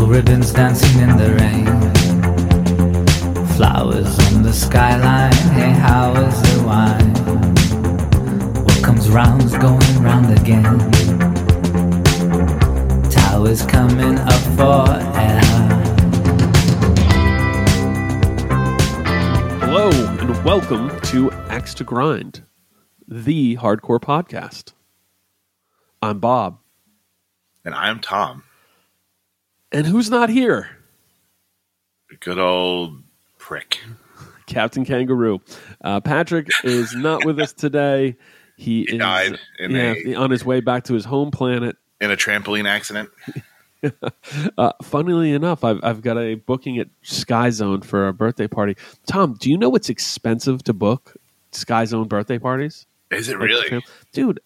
Tinsel ribbons dancing in the rain. Flowers on the skyline. Hey, how is the wine? What comes round's going round again. Towers coming up for air. Hello and welcome to Axe to Grind, the hardcore podcast. I'm Bob, And I'm Tom. And who's not here? Good old prick. Captain Kangaroo. Uh, Patrick is not with us today. He, He is died in yeah, a- on his way back to his home planet. In a trampoline accident. Uh, funnily enough, I've, I've got a booking at Sky Zone for a birthday party. Tom, do you know it's expensive to book Sky Zone birthday parties? Is it Like, really? dude?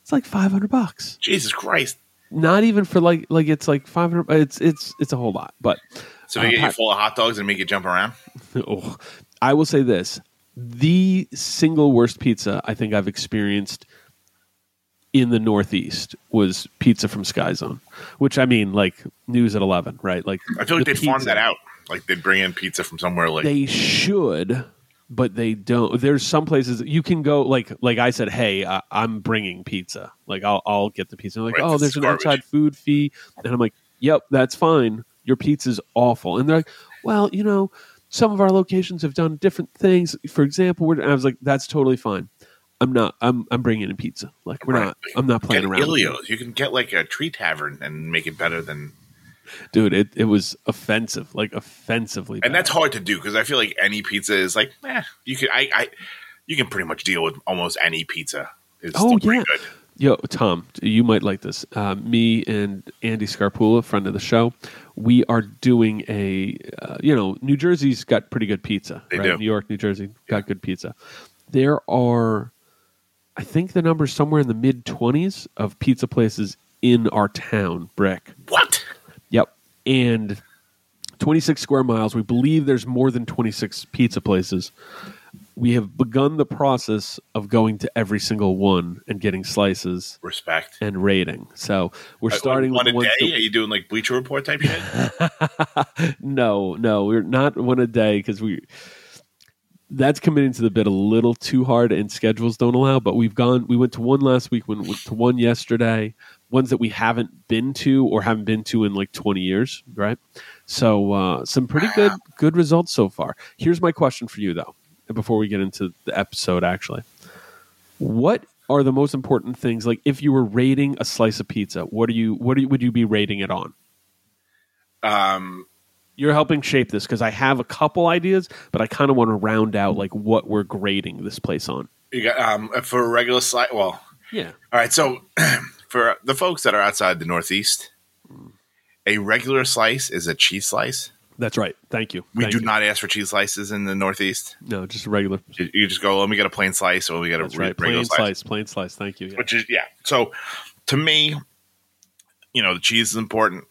It's like five hundred bucks. Jesus Christ. Not even for like like it's like five hundred. It's it's it's a whole lot. But So they Uh, get you full of hot dogs and make you jump around? oh, I will say this: the single worst pizza I think I've experienced in the Northeast was pizza from Sky Zone, which I mean, like news at eleven, right? Like I feel like the they'd farm that out. Like they'd bring in pizza from somewhere like They should, but they don't. There's some places you can go. Like like I said, hey, I'm bringing pizza. Like I'll I'll get the pizza. Like, Right, oh, there's an garbage. outside food fee, and I'm like, yep, that's fine. Your pizza's awful, and they're like, well, you know, some of our locations have done different things. For example, we're, I was like, that's totally fine. I'm not. I'm I'm bringing in pizza. Like we're Right. not. I'm not get playing around. Ilios. You can get like a tree tavern and make it better than dude. It it was offensive, like offensively. and that's hard to do because I feel like any pizza is like, eh, you can I, I you can pretty much deal with almost any pizza. It's Oh, still pretty yeah. good. Yo, Tom, you might like this. Uh, me and Andy Scarpula, friend of the show, we are doing a, uh, you know, New Jersey's got pretty good pizza. They right? do. New York, New Jersey got good pizza. There are, I think the number's somewhere in the mid 20s of pizza places in our town, Brick. What? And 26 square miles. We believe there's more than 26 pizza places. We have begun the process of going to every single one and getting slices Respect. and rating. So we're uh, starting one with a day. ones Are you doing like Bleacher Report type shit? no, no, we're not one a day because we that's committing to the bit a little too hard and schedules don't allow. But we've gone. We went to one last week. Went to one yesterday. Ones that we haven't been to or haven't been to in like twenty years, right? So uh, some pretty good good results so far. Here's my question for you though, before we get into the episode. Actually, what are the most important things? Like if you were rating a slice of pizza, what are you? What are you, would you be rating it on? um You're helping shape this because I have a couple ideas, but I kind of want to round out like what we're grading this place on. you got um for a regular slice well Yeah. All right, so for the folks that are outside the Northeast, a regular slice is a cheese slice. That's right. Thank you. We Thank do you. not ask for cheese slices in the Northeast. No, just regular. You, you just go, let me get a plain slice, or we get a That's re- right. regular Plain slice. slice. Plain slice. Thank you. Yeah. Which is yeah. So to me, you know, the cheese is important.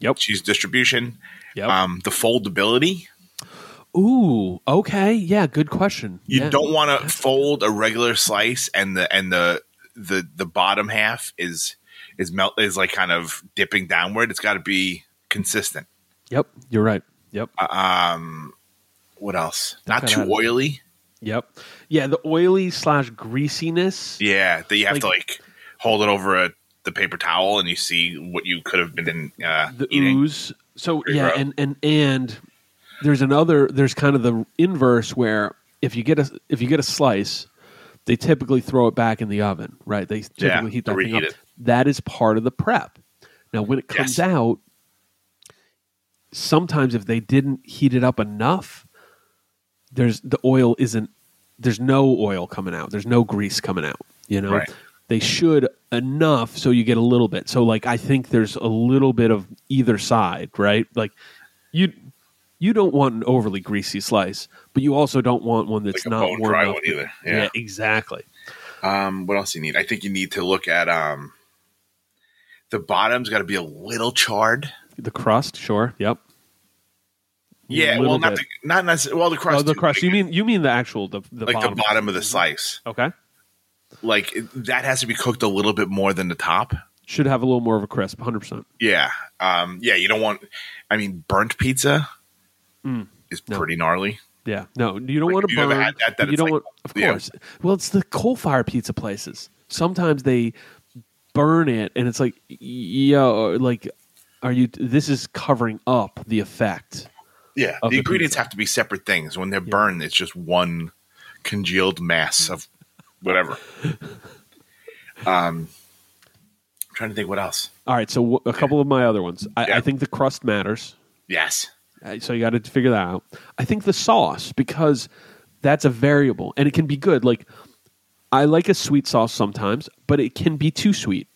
Yep. Cheese distribution, Yep. um, the foldability. Ooh. Okay. Yeah. Good question. You Yeah. don't want to fold a regular slice, and the and the the the bottom half is is melt is like kind of dipping downward. It's got to be consistent. Yep. You're right. Yep. um what else not too oily Yep. Yeah. The oily slash greasiness. yeah that you have Like- to like hold it over a, the paper towel and you see what you could have been uh, the eating ooze. So Pretty yeah, rough. and and and there's another. There's kind of the inverse where if you get a if you get a slice, they typically throw it back in the oven, right? They typically Yeah, heat that thing up. it. That is part of the prep. Now, when it comes Yes. out, sometimes if they didn't heat it up enough, there's the oil isn't. There's no oil coming out. There's no grease coming out. You know. Right. they should enough so you get a little bit. So like I think there's a little bit of either side, right? Like you you don't want an overly greasy slice, but you also don't want one that's Like not warm dry enough. one either. Yeah. exactly. Um, what else do you need? I think you need to look at um, the bottom's got to be a little charred. The crust, sure. Yep. Yeah, well, not bit. the, not necessarily. Well, the crust. Oh, the crust. like- You mean you mean the actual the, the like bottom. the bottom of the slice? Okay. Like that has to be cooked a little bit more than the top. Should have a little more of a crisp, hundred percent. Yeah, um, yeah. You don't want. I mean, burnt pizza Mm, is no. pretty gnarly. Yeah. No, you don't Like, want to burn. had that- that you don't like- want of yeah. course. Well, it's the coal fire pizza places. Sometimes they burn it and it's like yo like are you this is covering up the effect. Yeah, the the ingredients pizza. have to be separate things. When they're burned, it's just one congealed mass of whatever. um, I'm trying to think what else. All right, so w- a couple of my other ones. I, Yeah. I think the crust matters. Yes, Uh, so you got to figure that out. I think the sauce because that's a variable and it can be good. Like I like a sweet sauce sometimes, but it can be too sweet.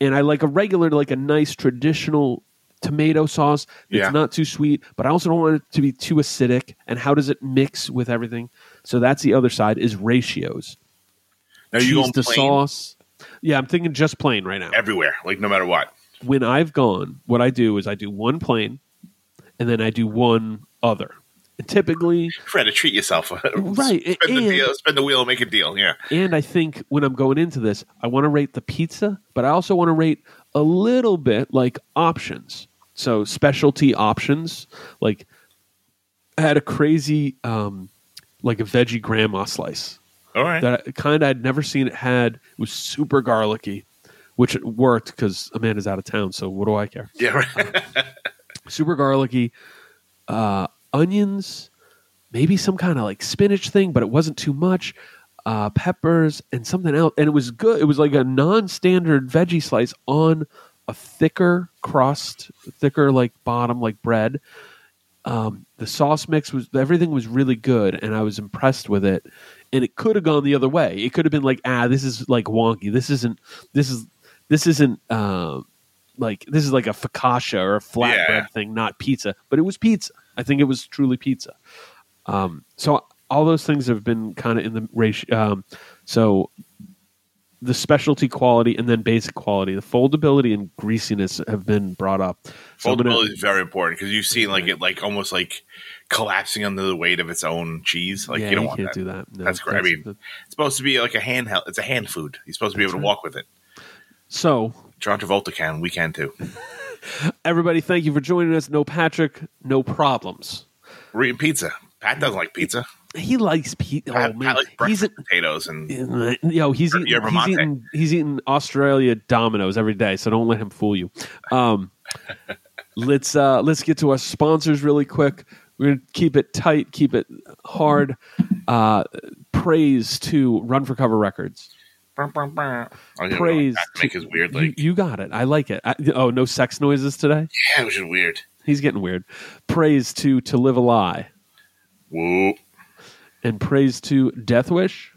And I like a regular, like a nice traditional tomato sauce that's Yeah. not too sweet, but I also don't want it to be too acidic. And how does it mix with everything? So that's the other side is ratios. now you going to plain sauce. Yeah, I'm thinking just plain right now everywhere, like no matter what. when I've gone, what I do is I do one plain, and then I do one other. And typically, Try to treat yourself. Right, Spend the and- deal. Spend the wheel. Make a deal. Yeah. and I think when I'm going into this, I want to rate the pizza, but I also want to rate a little bit like options. So specialty options, like I had a crazy, um, like a veggie grandma slice All right. that kind I'd never seen it had. It was super garlicky, which it worked because Amanda's out of town. So what do I care? yeah. Right. super garlicky, uh, onions, maybe some kind of like spinach thing, but it wasn't too much. Uh, peppers and something else, and it was good. It was like a non-standard veggie slice on a thicker crust, thicker like bottom, like bread. Um, the sauce mix was everything was really good, and I was impressed with it. And it could have gone the other way. It could have been like, ah, this is like wonky. This isn't. This is. This isn't. Uh, like this is like a focaccia or a flatbread Yeah. thing, not pizza. But it was pizza. I think it was truly pizza. Um, so all those things have been kind of in the ratio. Um, so the specialty quality and then basic quality, the foldability and greasiness have been brought up. So I'm gonna- Foldability is very important because you've seen like it like almost like collapsing under the weight of its own cheese. Like yeah, you don't want can't that. do that. No, That's great. I mean, that- It's supposed to be like a handheld. It's a hand food. You're supposed to be able to walk with it. so John Travolta can. We can too. everybody, thank you for joining us. No Patrick, no problems. We're eating pizza. Pat doesn't like pizza. He likes pizza. Oh man, Pat likes he's a, potatoes and Yo, he's eating, he's eating he's eating Australia Domino's every day, so don't let him fool you. Um, let's uh, let's get to our sponsors really quick. We're gonna keep it tight, keep it hard. Uh, praise to Run for Cover Records. Oh, yeah, Praise Pat make to- his weird You, like you got it. I like it. I, oh, no sex noises today. yeah, which is weird. He's getting weird. Praise to To Live a Lie Whoa. and praise to Death Wish.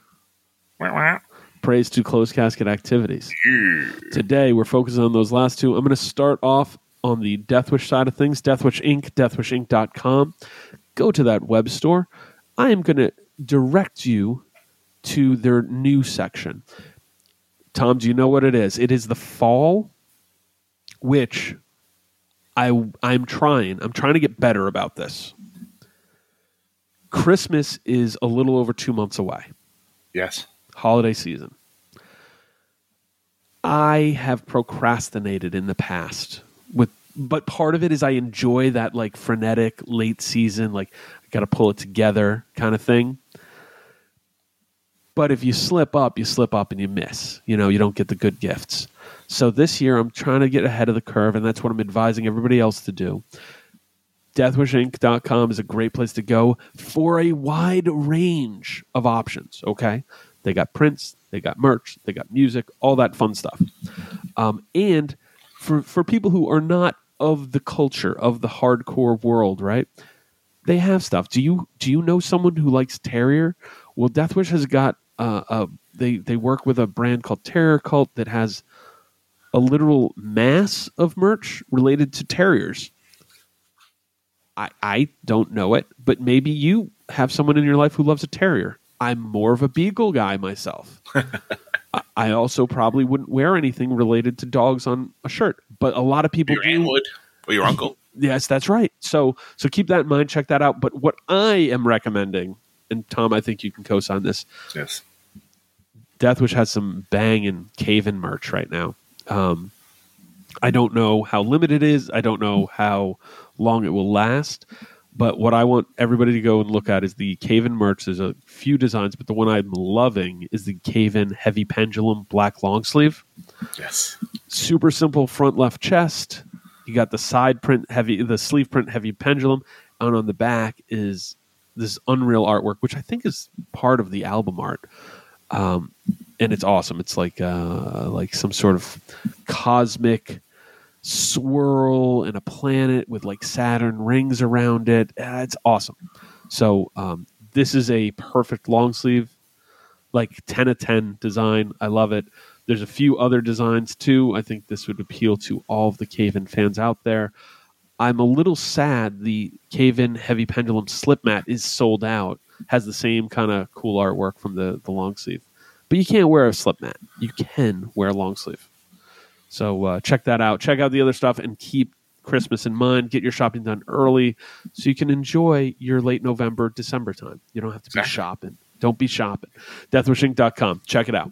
Wah, wah. Praise to Closed Casket Activities. Yeah. Today, we're focusing on those last two. I'm going to start off on the Deathwish side of things death Deathwish Inc., deathwishinc.com. Go to that web store. I am going to direct you to their new section. Tom, do you know what it is? It is the fall, which I I'm trying. I'm trying to get better about this. Christmas is a little over two months away Yes. holiday season. I have procrastinated in the past with but part of it is I enjoy that like frenetic late season like I got to pull it together kind of thing. But if you slip up, you slip up and you miss. You know, you don't get the good gifts. So this year I'm trying to get ahead of the curve and that's what I'm advising everybody else to do. Deathwishinc.com is a great place to go for a wide range of options. Okay. They got prints, they got merch, they got music, all that fun stuff. Um, and for, for people who are not of the culture of the hardcore world, right? They have stuff. Do you do you know someone who likes Terrier? Well, Deathwish has got uh, a they they work with a brand called Terror Cult that has a literal mass of merch related to terriers. I I don't know it, but maybe you have someone in your life who loves a terrier. I'm more of a beagle guy myself. I- I also probably wouldn't wear anything related to dogs on a shirt, but a lot of people Your do. would or your uncle. Yes, that's right. So so keep that in mind. Check that out. But what I am recommending, and Tom, I think you can co-sign this. Yes. Death, Deathwish has some bang and cave-in merch right now. Um, I don't know how limited it is. I don't know how long it will last. But what I want everybody to go and look at is the cave-in merch. There's a few designs, but the one I'm loving is the cave-in heavy pendulum black long sleeve. Yes. Super simple front left chest. You got the side print heavy, the sleeve print heavy pendulum, and on the back is this unreal artwork, which I think is part of the album art. Um, and it's awesome. It's like uh, like some sort of cosmic swirl and a planet with like Saturn rings around it. Uh, it's awesome. So um, this is a perfect long sleeve, like ten of ten design. I love it. There's a few other designs too. I think this would appeal to all of the cave-in fans out there. I'm a little sad the cave-in heavy pendulum slip mat is sold out. Has the same kind of cool artwork from the the long sleeve, but you can't wear a slip mat. You can wear a long sleeve. So uh, check that out. Check out the other stuff and keep Christmas in mind. Get your shopping done early so you can enjoy your late November, December time. You don't have to be Exactly. shopping. Don't be shopping. Deathwishinc.com. Check it out.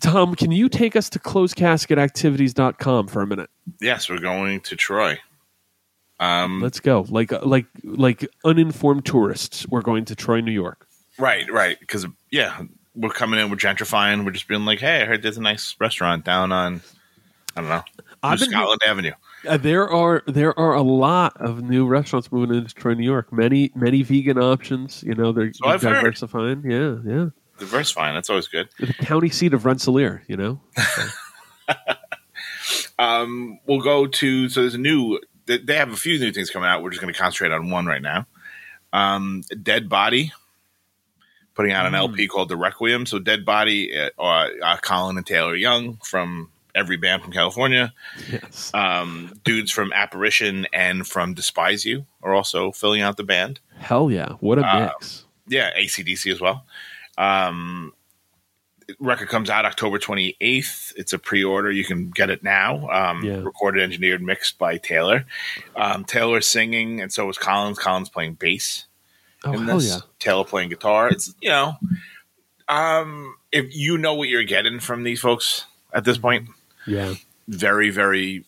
Tom, can you take us to closecasketactivities.com for a minute? Yes, we're going to Troy. Um, Let's go. Like like like uninformed tourists. We're going to Troy, New York. right, right. Because yeah, we're coming in. We're gentrifying. We're just being like, hey, I heard there's a nice restaurant down on, I don't know, I've been- Scotland Avenue. Uh, there are there are a lot of new restaurants moving into Troy, New York. Many many vegan options. You know they're So I've heard. diversifying. Yeah, yeah. Diversifying. That's always good. The county seat of Rensselaer. You know. Um, we'll go to so there's a new. They have a few new things coming out. We're just going to concentrate on one right now. Um, Dead Body putting out an LP called The Requiem. So Dead Body, uh, uh, Colin and Taylor Young from every band from California. Yes. Um, dudes from Apparition and from Despise You are also filling out the band. Hell yeah! What a uh, mix. Yeah, ACDC as well. Um, record comes out October 28th. It's a pre-order. You can get it now. Um, Yeah. Recorded, engineered, mixed by Taylor. Um, Taylor's singing, and so is Colin's. Colin's playing bass Oh in this. yeah! Taylor playing guitar. It's you know, um, if you know what you're getting from these folks at this point, Yeah. very very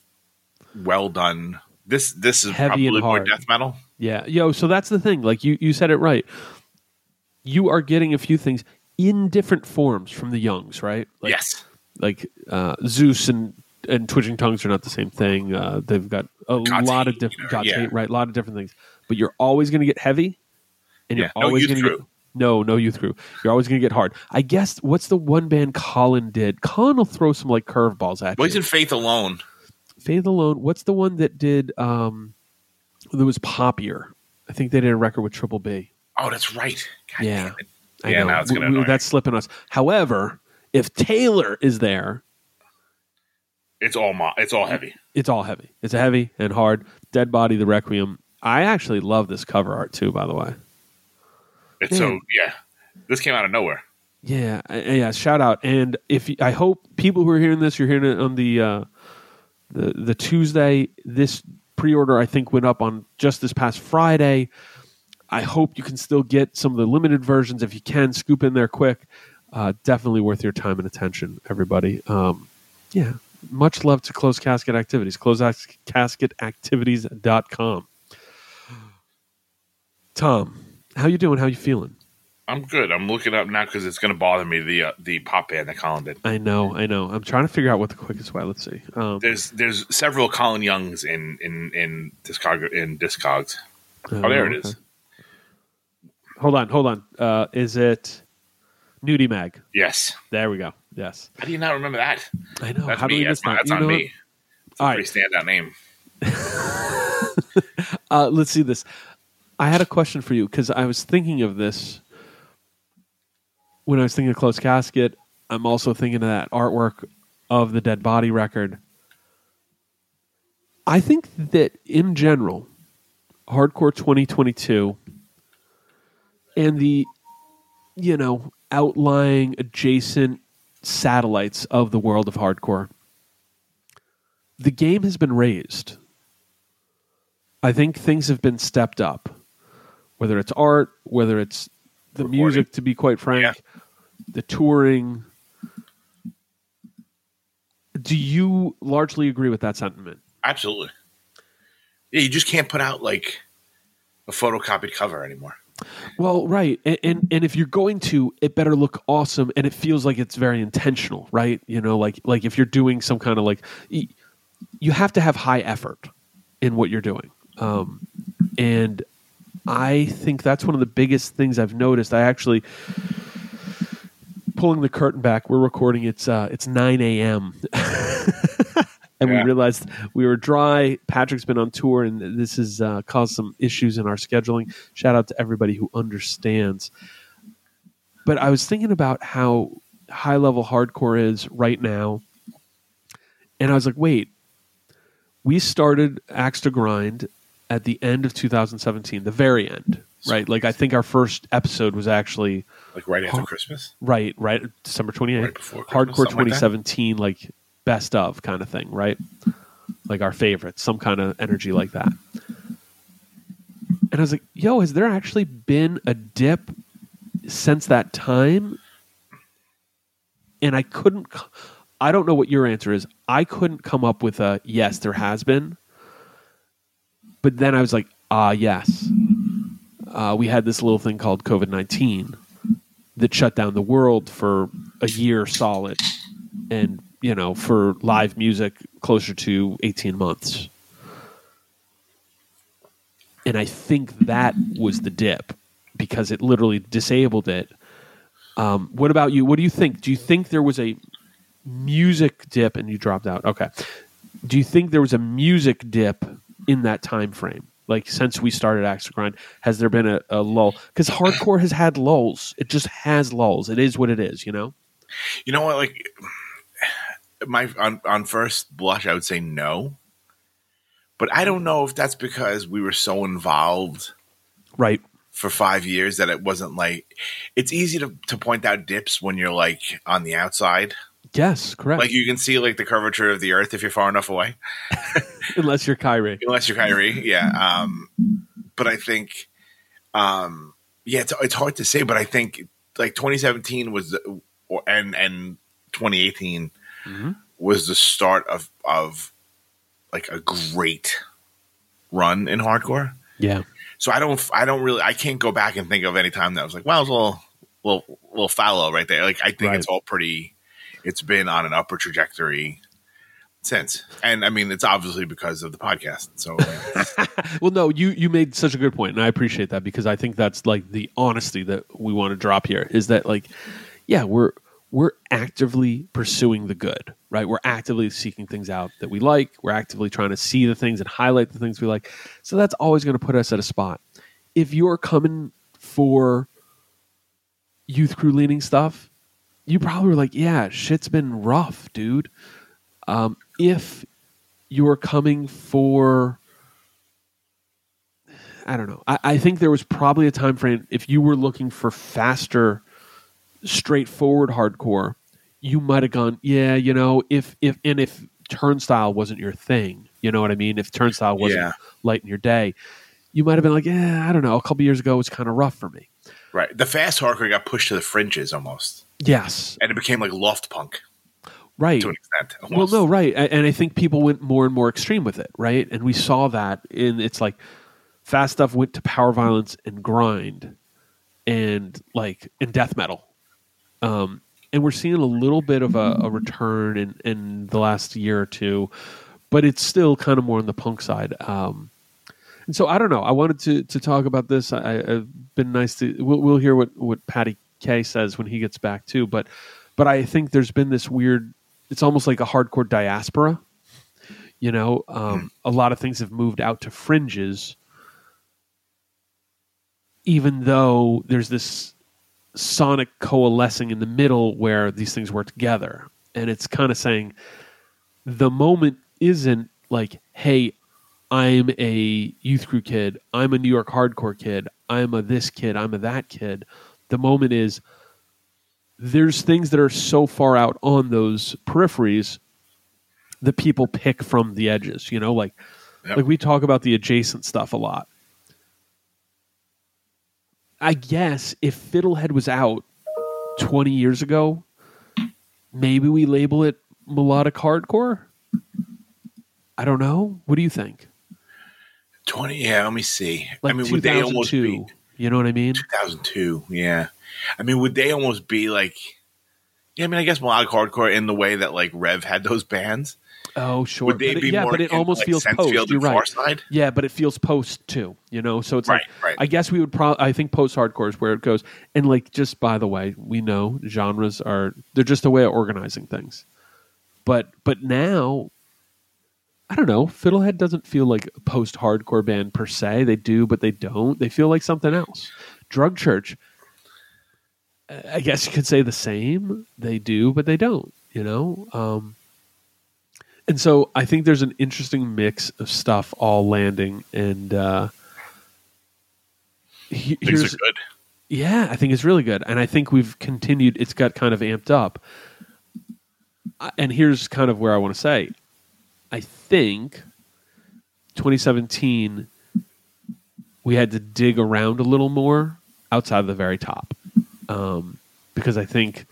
well done. This this is Heavy and probably more hard. death metal. Yeah, yo. So that's the thing. Like you, you said it right. You are getting a few things in different forms from the Youngs, right? Like, yes, Like uh, Zeus and and twitching tongues are not the same thing. Uh, they've got a Gate, lot of different, or- yeah. right? A lot of different things. But you're always going to get heavy, and Yeah, you're no always going to get no, no youth crew. You're always going to get hard. I guess what's the one band Colin did? Colin will throw some like curveballs at well, you. he's in Faith Alone. Faith Alone. What's the one that did? um There was Poppier. I think they did a record with Triple B. Oh, that's right. God Yeah. damn it. I Yeah, know. now it's gonna We- we- that's slipping us. However, if Taylor is there, It's all mo- it's all heavy. it's all heavy. It's heavy and hard. Dead Body, The Requiem. I actually love this cover art too. By the way, It's Yeah. so yeah. This came out of nowhere. yeah, yeah. Shout out, and if I hope people who are hearing this, you're hearing it on the uh, the the Tuesday. This pre-order, I think, went up on just this past Friday. I hope you can still get some of the limited versions if you can. Scoop in there quick. Uh, definitely worth your time and attention, everybody. Um, yeah, much love to Close Casket Activities. CloseCasketActivities.com. Tom, how you doing? How you feeling? I'm good. I'm looking up now because it's going to bother me the uh, the pop band that Colin did. I know, I know. I'm trying to figure out what the quickest way. Let's see. Um, There's there's several Colin Youngs in in in Discog in Discogs. Oh, there it is. Hold on, hold on. Uh, is it Nudie Mag? Yes. There we go. Yes, How do you not remember that? I know. That's How do me. we That's, that? that's on know me. It's a All pretty right. standout name. Uh, let's see this. I had a question for you because I was thinking of this. when I was thinking of Close Casket, I'm also thinking of that artwork of the Dead Body record. I think that in general, Hardcore 2022 and the, you know, outlying adjacent satellites of the world of hardcore, the game has been raised. I think things have been stepped up, whether it's art, whether it's the Recording. music, to be quite frank, Yeah. the touring. Do you largely agree with that sentiment? Absolutely. Yeah, you just can't put out like a photocopied cover anymore. Well, right, and, and and if you're going to, it better look awesome, and it feels like it's very intentional, right? You know, like like if you're doing some kind of like, you have to have high effort in what you're doing, um, and I think that's one of the biggest things I've noticed. I actually pulling the curtain back. We're recording. It's uh, it's nine a.m. and we realized we were dry. Patrick's been on tour, and this has uh, caused some issues in our scheduling. Shout out to everybody who understands. But I was thinking about how high level hardcore is right now, and I was like, wait, we started Axe to Grind at the end of 2017, the very end, right? Like I think our first episode was actually Like right after. Christmas. right, right, December 28th. Right before Christmas, Hardcore something like 2017, like best of kind of thing, right? Like our favorites, some kind of energy like that. And I was like, yo, has there actually been a dip since that time? And I couldn't, I don't know what your answer is. I couldn't come up with a yes, there has been. But then I was like, ah, yes. Uh, we had this little thing called COVID 19 that shut down the world for a year solid and you know for live music closer to 18 months. And i think that was the dip because it literally disabled it. Um, what about you? What do you think? Do you think there was a music dip and you dropped out? Okay. Do you think there was a music dip in that time frame? Like since we started axe grind has there been a, a lull? Because hardcore has had lulls. It just has lulls. It is what it is you know? You know what? Like my on on first blush, I would say no. But I don't know if that's because we were so involved right for five years that it wasn't like it's easy to, to point out dips when you're like on the outside. yes correct Like you can see like the curvature of the earth if you're far enough away. unless you're Kyrie. Unless you're Kyrie, yeah. Um, but I think, um, yeah, it's it's hard to say. But I think like 2017 was, or and and 2018 Mm-hmm. was the start of of like a great run in hardcore. Yeah. So I don't, I don't really, I can't go back and think of any time that I was like, well, it was a little, little, little fallow right there. Like I think Right. it's all pretty. It's been on an upper trajectory since, and I mean, it's obviously because of the podcast. So Well, no, you you made such a good point, and I appreciate that because I think that's like the honesty that we want to drop here is that like, yeah, we're we're actively pursuing the good, right? We're actively seeking things out that we like. We're actively trying to see the things and highlight the things we like. So that's always going to put us at a spot. If you're coming for youth crew leaning stuff, you probably were like, yeah, shit's been rough, dude. Um, if you're coming for I don't know. I, I think there was probably a time frame if you were looking for faster, straightforward hardcore, you might have gone, yeah, you know, if if and if turnstile wasn't your thing, you know what I mean? If turnstile wasn't Yeah. light in your day, you might have been like, yeah, I don't know. A couple years ago it was kind of rough for me. right, the fast hardcore got pushed to the fringes almost, Yes. and it became like loft punk Right. to an extent. Well, no, right, and I think people went more and more extreme with it, right? And we saw that in it's like fast stuff went to power violence and grind, and like in death metal, um, and we're seeing a little bit of a, a return in in the last year or two, but it's still kind of more on the punk side. Um, and so I don't know. I wanted to to talk about this. I, I've been nice to. We'll, we'll hear what what Patty K says when he gets back too. But but I think there's been this weird. It's almost like a hardcore diaspora. You know, um, a lot of things have moved out to fringes, even though there's this sonic coalescing in the middle where these things work together. And it's kind of saying the moment isn't like, hey, I'm a youth crew kid, I'm a New York hardcore kid, I'm a this kid, I'm a that kid. The moment is there's things that are so far out on those peripheries that people pick from the edges, you know, like Yep. like we talk about the adjacent stuff a lot. I guess if Fiddlehead was out 20 years ago, maybe we label it melodic hardcore. I don't know. What do you think? Twenty. Yeah, let me see. Like I mean, would they almost 2002? be You know what I mean? 2002? Yeah. I mean, would they almost be like? Yeah, I mean, I guess melodic hardcore in the way that like Rev had those bands. Oh, sure. Would they but it- yeah, more but it to, almost like, feels post. You're right. Farside? Yeah, but it feels post too. You know, so it's Right, like right. I guess we would probably. I think post hardcore is where it goes. And like, just by the way, we know genres are they're just a way of organizing things. But but now, I don't know. Fiddlehead doesn't feel like a post hardcore band per se. They do, but they don't. They feel like something else. Drug Church. I guess you could say the same. They do, but they don't. You know. Um, and so I think there's an interesting mix of stuff all landing, and uh, he- Things are good. yeah, I think it's really good, and I think we've continued. It's got kind of amped up, and here's kind of where I want to say, I think 2017 we had to dig around a little more outside of the very top, um, because I think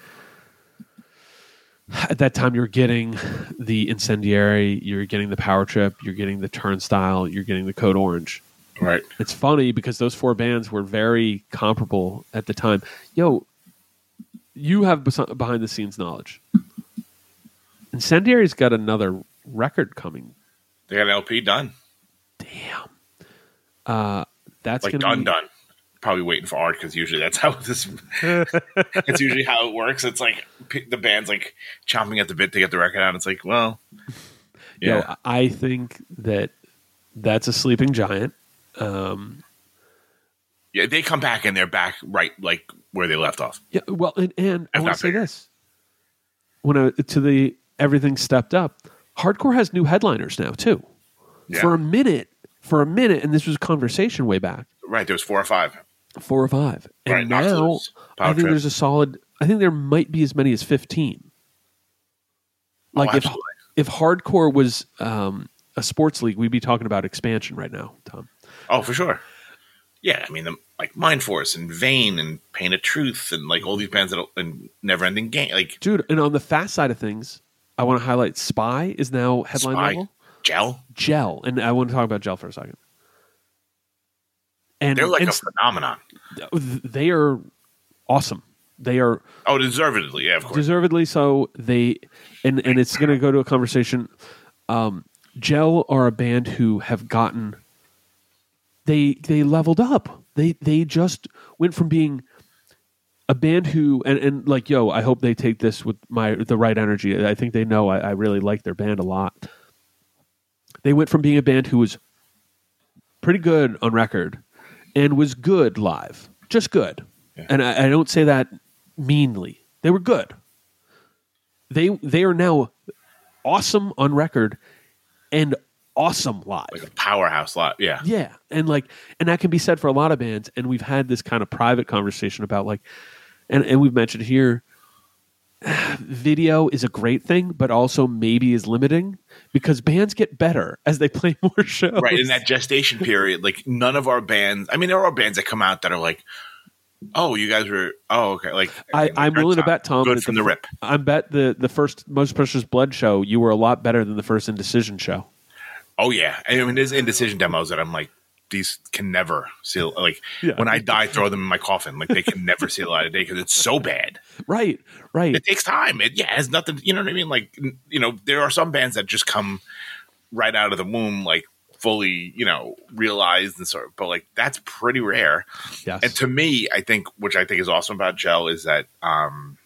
at that time you're getting the incendiary, you're getting the power trip, you're getting the turnstile, you're getting the code orange. Right. It's funny because those four bands were very comparable at the time. Yo, you have bes- behind the scenes knowledge. Incendiary's got another record coming. They got an LP done. Damn. Uh, that's Like done, be, done. Probably waiting for art because usually that's how this. it's usually how it works. It's like p- the band's like chomping at the bit to get the record out. It's like, well, Yo, yeah, I think that that's a sleeping giant. Um, yeah. They come back and they're back right like where they left off. Yeah, well, and, and I want to say this: when I, to the everything stepped up, hardcore has new headliners now too. Yeah. For a minute, for a minute, and this was a conversation way back, Right. There was four or five. Four or five, and Right, now I think Trip. there's a solid. I think there might be as many as fifteen. Oh, Like if if hardcore was um, a sports league, we'd be talking about expansion right now, Tom. Oh, for sure. Yeah, I mean, the, like Mind Force and Vein and Pain of Truth and like all these bands that and Never Ending Game, like Dude, and on the fast side of things, I want to highlight Spy is now headline Spy, level. Gel. Gel, and I want to talk about Gel for a second. And, They're like and a phenomenon. they are awesome. They are Oh, deservedly, yeah, of course. deservedly so. They and and it's going to go to a conversation. Um, Gel are a band who have gotten they they leveled up. They they just went from being a band who and, and like yo, I hope they take this with my the right energy. I think they know I, I really like their band a lot. They went from being a band who was pretty good on record and was good live, just good. Yeah. And I, I don't say that meanly. They were good. They they are now awesome on record and awesome live. like a powerhouse live. Yeah. Yeah, and like, and that can be said for a lot of bands. And we've had this kind of private conversation about like, and and we've mentioned here, video is a great thing, but also maybe is limiting because bands get better as they play more shows. Right. In that gestation period, like none of our bands, I mean, there are bands that come out that are like, oh, you guys were, oh, okay. Like, I, I'm willing to bet, Tom. Good from the fir- rip. I bet the the first most precious blood show you were a lot better than the first indecision show. Oh, yeah. I mean, there's indecision demos that I'm like, these can never see, like, Yeah. when I die, throw them in my coffin. Like, they can never see the light of day because it's so bad. Right, right. It takes time. It, yeah, it has nothing, you know what I mean? Like, you know, there are some bands that just come right out of the womb, like, fully, you know, realized and sort of, but like, that's pretty rare. yes. And to me, I think, which I think is awesome about Gel is that, um,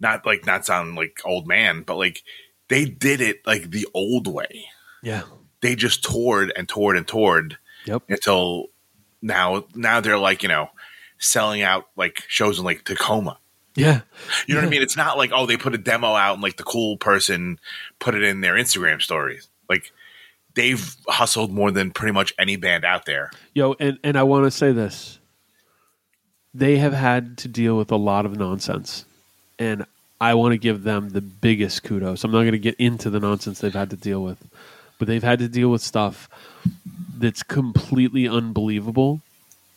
not like not sound like old man, but like they did it like the old way. yeah. They just toured and toured and toured Yep. until now. Now they're like you know selling out like shows in like Tacoma. Yeah. You know what I mean? It's not like oh they put a demo out and like the cool person put it in their Instagram stories. Like they've hustled more than pretty much any band out there. Yo, and, and I want to say this. They have had to deal with a lot of nonsense. And I want to give them the biggest kudos. I'm not going to get into the nonsense they've had to deal with, but they've had to deal with stuff that's completely unbelievable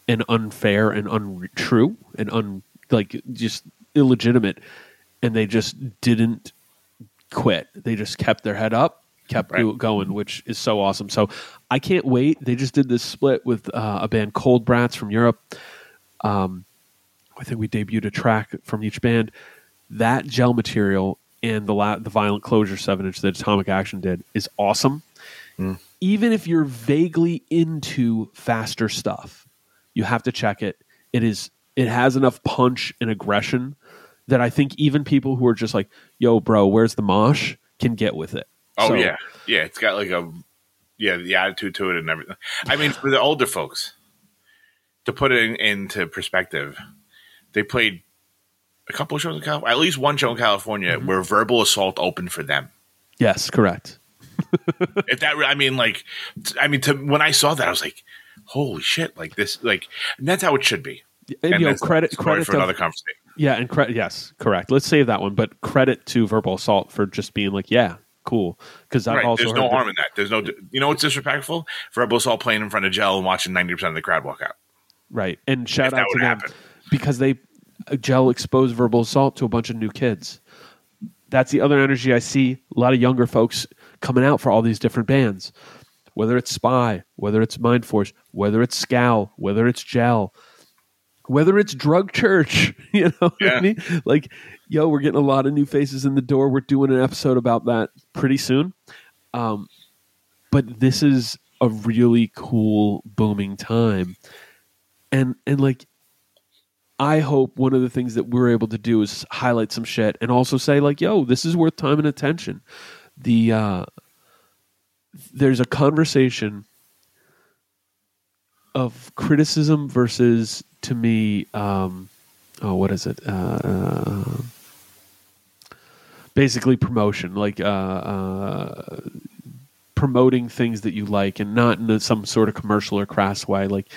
and unfair and untrue and un like just illegitimate and they just didn't quit. They just kept their head up, kept Right. going, which is so awesome. So I can't wait. They just did this split with uh, a band Cold Brats from Europe. Um, I think we debuted a track from each band. That gel material and the la- the Violent Closure seven inch that Atomic Action did is awesome. Even if you're vaguely into faster stuff, you have to check it. It is it has enough punch and aggression that I think even people who are just like, "Yo, bro, where's the mosh?" can get with it. Oh So, yeah, yeah. It's got like a yeah the attitude to it and everything. I mean, for the older folks, to put it in, into perspective, they played a couple of shows in California, at least one show in California Mm-hmm. where Verbal Assault opened for them. Yes, correct. If that, I mean, like, I mean, to, when I saw that, I was like, "Holy shit!" Like this, like, and that's how it should be. And, you know, credit credit for another conversation. Yeah, and credit. Yes, correct. Let's save that one. But credit to Verbal Assault for just being like, yeah, cool. Because I've Right. also There's no harm in that. There's no, you know, what's disrespectful? Verbal Assault playing in front of Gel and watching ninety percent of the crowd walk out. Right. And shout out to them happen. because they uh, gel exposed verbal assault to a bunch of new kids. That's the other energy I see. A lot of younger folks coming out for all these different bands. Whether it's Spy, whether it's Mind Force, whether it's Scowl, whether it's Gel, whether it's Drug Church, you know what Yeah. I mean? Like, yo, we're getting a lot of new faces in the door. We're doing an episode about that pretty soon. Um, but this is a really cool booming time and and like i hope one of the things that we're able to do is highlight some shit and also say like yo this is worth time and attention the uh there's a conversation of criticism versus to me um oh what is it? Uh, uh basically promotion like uh uh promoting things that you like and not in some sort of commercial or crass way. Like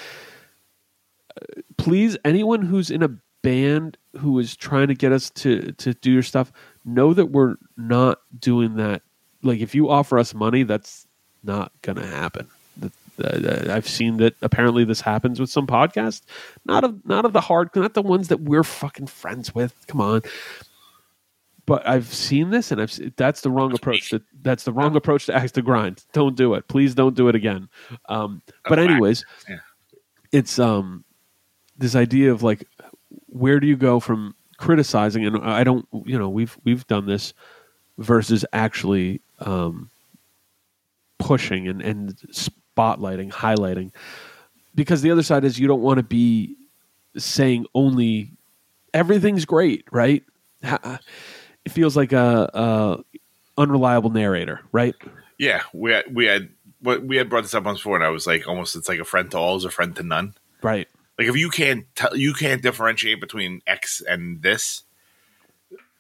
please anyone who's in a band who is trying to get us to to do your stuff know that we're not doing that like if you offer us money that's not gonna happen That- that- i've seen that apparently this happens with some podcasts not of not of the hard not the ones that we're fucking friends with come on but I've seen this, and I've that's the wrong approach. That that's the wrong approach to axe to grind. Don't do it. Please don't do it again. Um, but anyways, Yeah. it's um this idea of like where do you go from criticizing and I don't you know we've we've done this versus actually um pushing and and spotlighting highlighting because the other side is you don't want to be saying only everything's great right? It feels like a, a unreliable narrator right? Yeah, we had, we had what we had brought this up once before, and I was like, almost it's like a friend to all is a friend to none. right. Like if you can't tell, you can't differentiate between X and this,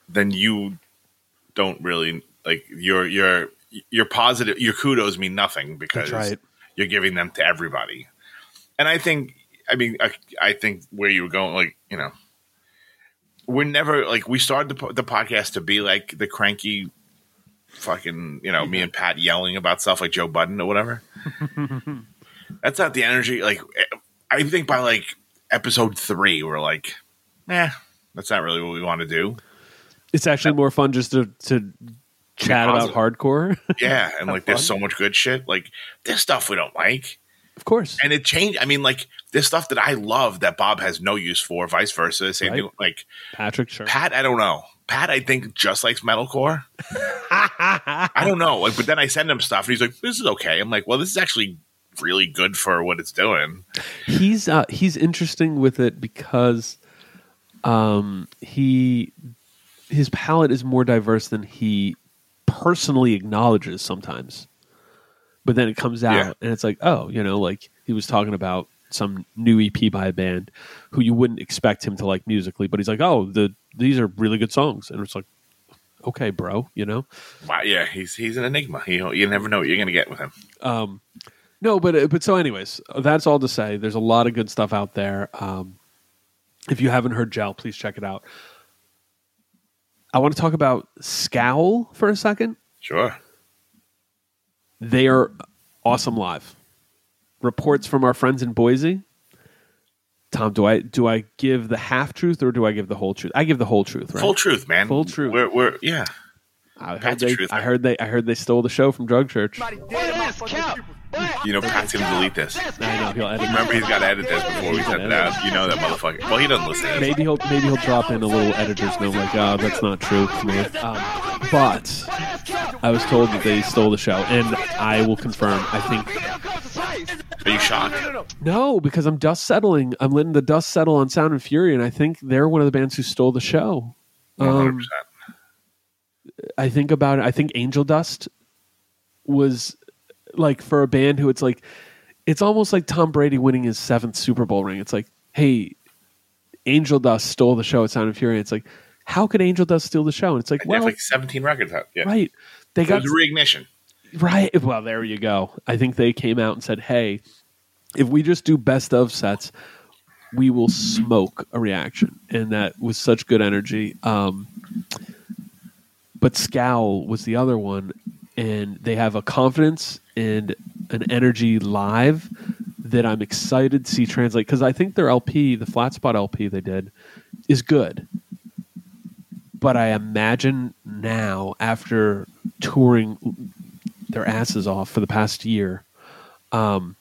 then you don't really like your your your positive your kudos mean nothing because right. you're giving them to everybody. And I think, I mean, I, I think where you were going, like you know, we're never like we started the, the podcast to be like the cranky fucking you know me and Pat yelling about stuff like Joe Budden or whatever. That's not the energy. Like I think by like episode three, we're like, eh, that's not really what we want to do. it's actually more fun just to to chat about hardcore Yeah, and like there's so much good shit. Like there's stuff we don't like, of course and it changed. I mean, like there's stuff that I love that Bob has no use for. Vice versa. Same Right. thing. Like patrick sure Pat, I don't know. Pat, I think just likes metalcore. I don't know. Like, but then I send him stuff, and he's like, "This is okay." I'm like, "Well, this is actually really good for what it's doing." he's uh, he's interesting with it because um, he his palette is more diverse than he personally acknowledges sometimes. But then it comes out Yeah. and it's like, oh, you know, like he was talking about some new EP by a band who you wouldn't expect him to like musically, but he's like, "Oh, the these are really good songs," and it's like, "Okay, bro," you know. Wow, yeah, he's he's an enigma. You you never know what you're gonna get with him. Um, no, but but so, anyways, that's all to say. There's a lot of good stuff out there. Um, if you haven't heard Gel, please check it out. I want to talk about Scowl for a second. Sure. They are awesome live. Reports from our friends in Boise. Tom, do I do I give the half truth or do I give the whole truth? I give the whole truth, right? Full truth, man. Full truth. We're, we're yeah. I heard, Pat's the they, truth, I heard they I heard they stole the show from Drug Church. You know, Pat's gonna delete this. I know he'll edit. Remember, he's got to edit this before we send it out. You know that motherfucker. Well, he doesn't listen. Maybe he'll maybe he'll drop in a little editor's note like, "Oh, that's not true, man." Um, but I was told that they stole the show, and I will confirm. I think Are you shocked? no, because I'm dust settling. I'm letting the dust settle on Sound and Fury, and I think they're one of the bands who stole the show. Um. I think about it. I think Angel Dust was like for a band who it's like it's almost like Tom Brady winning his seventh Super Bowl ring. It's like, hey, Angel Dust stole the show at Sound and Fury. It's like, how could Angel Dust steal the show? And it's like, They have well, like 17 records out. Yeah. right. They It got a reignition. right. Well, there you go. I think they came out and said, hey, if we just do best of sets, we will smoke a reaction, and that was such good energy. Um, but Scowl was the other one, and they have a confidence and an energy live that I'm excited to see translate because I think their LP, the Flat Spot LP they did, is good. But I imagine now, after touring their asses off for the past year, um,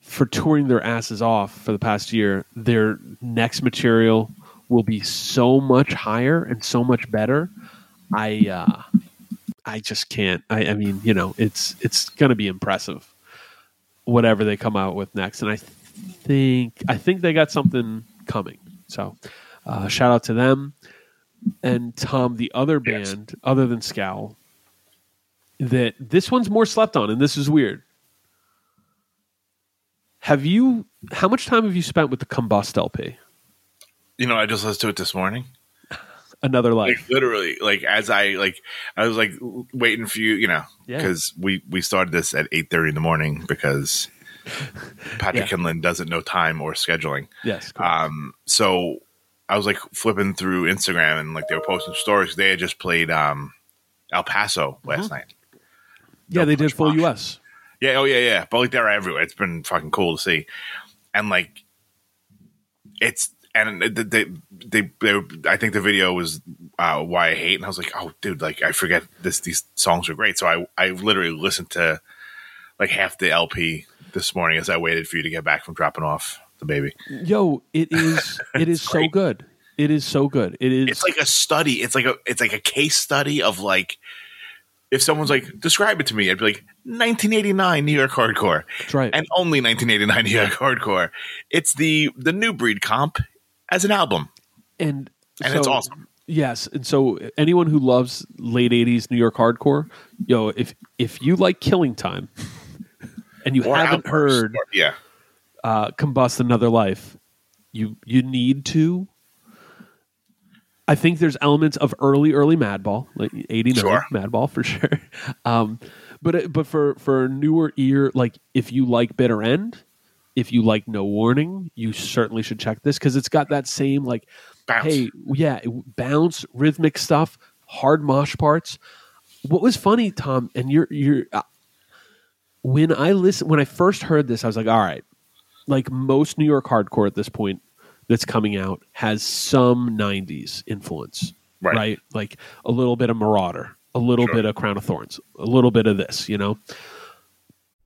for touring their asses off for the past year, their next material will be so much higher and so much better. I uh, I just can't. I, I mean, you know, it's it's going to be impressive, whatever they come out with next. And I think I think they got something coming. So, uh, shout out to them and Tom, the other Yes. band other than Scowl. That this one's more slept on, and this is weird. Have you? How much time have you spent with the Combust LP? You know, I just listened to it this morning. Another life. Like literally, like as I like, I was like waiting for you, you know, Yeah. because we we started this at eight thirty in the morning because Patrick Yeah. Lynn doesn't know time or scheduling. yes. Um, so I was like flipping through Instagram and like they were posting stories. They had just played um El Paso last Uh-huh. night. yeah, they did full. US. Yeah, oh yeah, yeah. But like they're everywhere. It's been fucking cool to see, and like it's and they they they, I think the video was uh, why I hate, and I was like, oh dude, like I forget this. These songs are great, so I I literally listened to like half the LP this morning as I waited for you to get back from dropping off the baby. Yo, it is. It is so good. It is so good. It is. It's like a study. It's like a it's like a case study of like. If someone's like, describe it to me, I'd be like, 1989 New York hardcore. That's right. and only 1989 New York hardcore. It's the the new breed comp as an album, and and so- it's awesome. Yes, and so anyone who loves late '80s New York hardcore, yo, if if you like Killing Time, and you Or haven't Outburst, heard or- yeah, uh, "Combust Another Life," you you need to. I think there's elements of early, early Madball, like '89 Sure. Madball for sure. Um, but but for for newer ear, like if you like Bitter End, if you like No Warning, you certainly should check this because it's got that same like bounce. hey, yeah, bounce, rhythmic stuff, hard mosh parts. What was funny, Tom, and you're you're uh, when I listen when I first heard this, I was like, all right, like most New York hardcore at this point that's coming out has some '90s influence, Right. right? Like a little bit of Marauder, a little Sure. bit of Crown of Thornz, a little bit of this, you know.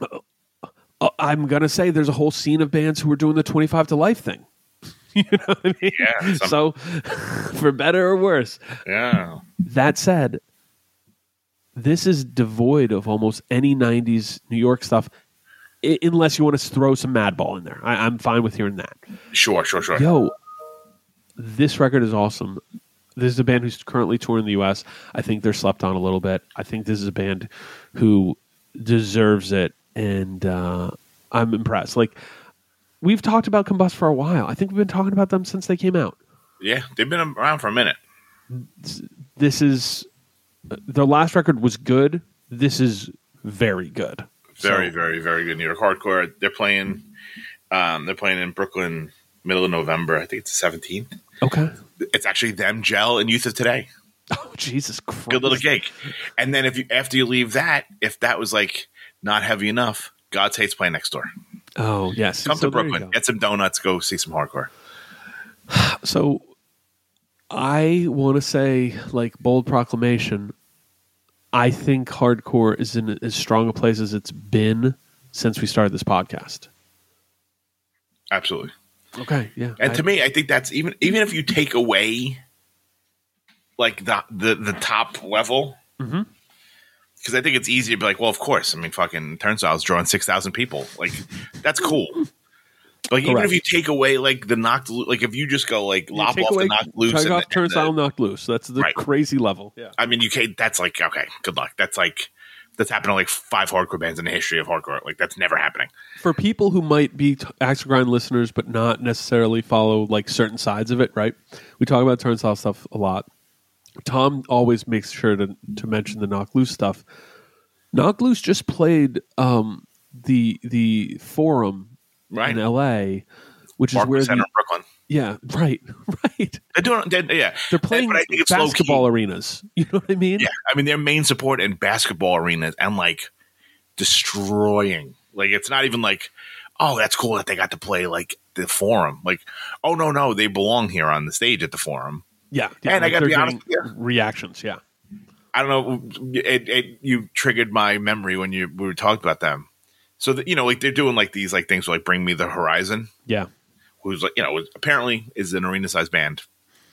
Uh, I'm gonna say there's a whole scene of bands who are doing the 25 to life thing. you know what I mean? Yeah, some- so, for better or worse, Yeah. that said, this is devoid of almost any '90s New York stuff, i- unless you want to throw some Madball in there. I, I'm fine with hearing that. Sure, sure, sure. Yo, this record is awesome. This is a band who's currently touring the U.S. I think they're slept on a little bit. I think this is a band who deserves it, and uh, I'm impressed. Like we've talked about Combust for a while. I think we've been talking about them since they came out. Yeah, they've been around for a minute. This is their last record was good. This is very good. Very, So- very, very good New York hardcore. They're playing. Um, they're playing in Brooklyn, middle of November. I think it's the seventeenth. okay. It's actually them, Gel, and Youth of Today. Oh Jesus Christ! Good little gig. And then if you after you leave that, if that was like not heavy enough, God's Hate's playing next door. Oh yes. Come So to Brooklyn, get some donuts, go see some hardcore. So I want to say, like bold proclamation. I think hardcore is in as strong a place as it's been since we started this podcast. Absolutely. Okay, yeah. And I- to me, I think that's even even if you take away like the the, the top level, Mm-hmm. Because I think it's easy to be like, well, of course. I mean, fucking Turnstile's drawing six thousand people. Like that's cool. Like even if you take away like the knocked, like if you just go like You lop off away the knocked loose, and Chekhov, the- turnstile, the- knocked loose. That's the Right. crazy level. Yeah. I mean, you can't. That's like okay, good luck. That's like that's happened to like five hardcore bands in the history of hardcore. Like that's never happening. For people who might be t- Axe Grind listeners, but not necessarily follow like certain sides of it, right? We talk about turnstile stuff a lot. Tom always makes sure to to mention the knock loose stuff. Knock loose just played um, the the forum Right. in L.A., which is where Center the in Brooklyn. yeah right right They're doing. They're, yeah, they're playing But I think it's basketball arenas. You know what I mean? Yeah, I mean their main support in basketball arenas and like destroying. Like it's not even like, oh, that's cool that they got to play like the forum. Like, oh no, no, they belong here on the stage at the forum. Yeah. And I gotta be honest reactions. Yeah. I don't know. It, it you triggered my memory when you we talking about them. So that you know, like they're doing like these like things like Bring Me the Horizon, Yeah. who's like you know apparently is an arena sized band.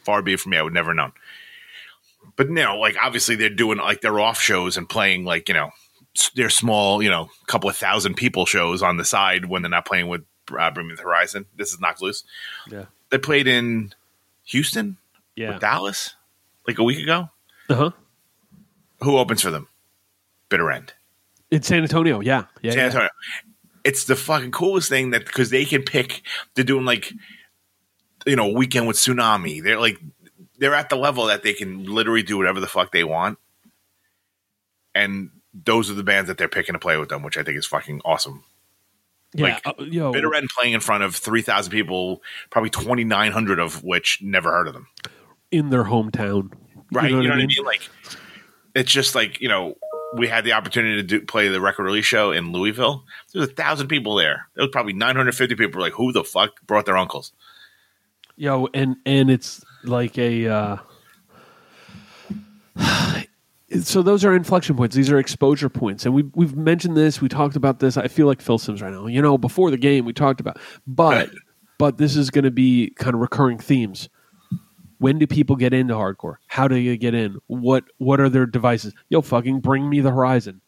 Far be it from me, I would never have known. But you know, like obviously they're doing like their off shows and playing like you know their small you know couple of thousand people shows on the side when they're not playing with uh, Bring Me the Horizon. This is knocked loose. Yeah. They played in Houston, Yeah. or Dallas, like a week ago. Uh huh. Who opens for them? Bitter End. In San Antonio. Yeah. Yeah. San yeah. Antonio. It's the fucking coolest thing that because they can pick. They're doing like, you know, weekend with tsunami. They're like, they're at the level that they can literally do whatever the fuck they want, and those are the bands that they're picking to play with them, which I think is fucking awesome. Yeah. Like, uh, yo, Bitter End playing in front of three thousand people, probably twenty nine hundred of which never heard of them. In their hometown. Right. You know, what I mean? mean? Like, it's just like, you know, we had the opportunity to do, play the record release show in Louisville. There was a thousand people there. There was probably 950 people were like, who the fuck brought their uncles? Yo, and and it's like a. Uh, so those are inflection points. These are exposure points, and we we've mentioned this. We talked about this. I feel like Phil Simms right now. You know, before the game, we talked about, but but this is going to be kind of recurring themes. When do people get into hardcore? How do you get in? What what are their devices? Yo, fucking bring me the horizon.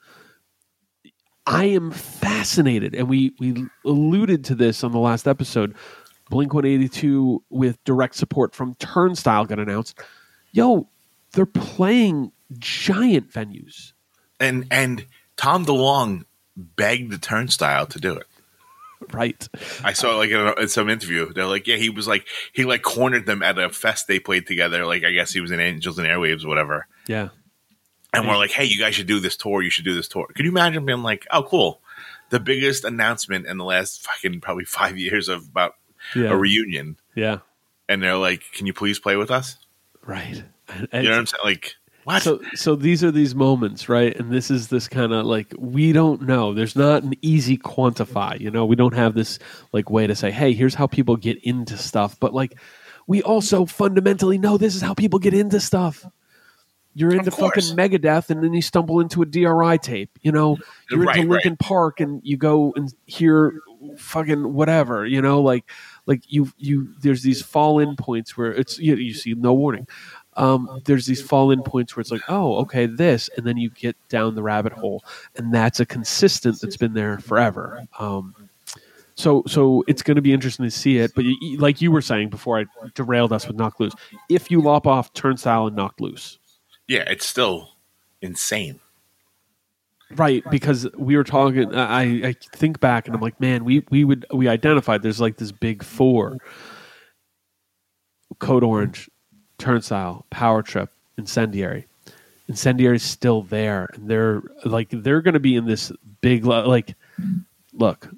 I am fascinated, and we we alluded to this on the last episode. Blink One Eighty Two with direct support from Turnstile got announced. Yo, they're playing giant venues. And and Tom DeLonge begged the turnstile to do it. Right. I saw like in, a, in some interview, they're like, yeah, he was like, he like cornered them at a fest they played together. Like, I guess he was in Angels and Airwaves whatever. Yeah. And we're like, hey, you guys should do this tour. You should do this tour. Could you imagine being like, oh, cool. The biggest announcement in the last fucking probably five years of about Yeah. a reunion. Yeah. And they're like, can you please play with us? Right. And- You know what I'm saying? Like, what? So so these are these moments, right? And this is this kind of like we don't know. There's not an easy quantify, you know. We don't have this like way to say, "Hey, here's how people get into stuff." But like we also fundamentally know this is how people get into stuff. You're into fucking Megadeth, and then you stumble into a DRI tape. You know, you're Right, into right. Linkin Park, and you go and hear fucking whatever. You know, like like you you there's these fall in points where it's you, you see no warning. Um, there's these fall in points where it's like, oh, okay, this, and then you get down the rabbit hole, and that's a consistent that's been there forever. Um, so, so it's going to be interesting to see it. But you, like you were saying before, I derailed us with knock loose. If you lop off turnstile and knock loose, Yeah, it's still insane. right? Because we were talking. I, I think back and I'm like, man, we we would we identified there's like this big four: Code Orange, Turnstile, Power Trip, Incendiary. Incendiary's still there, and they're like they're going to be in this big like. Look,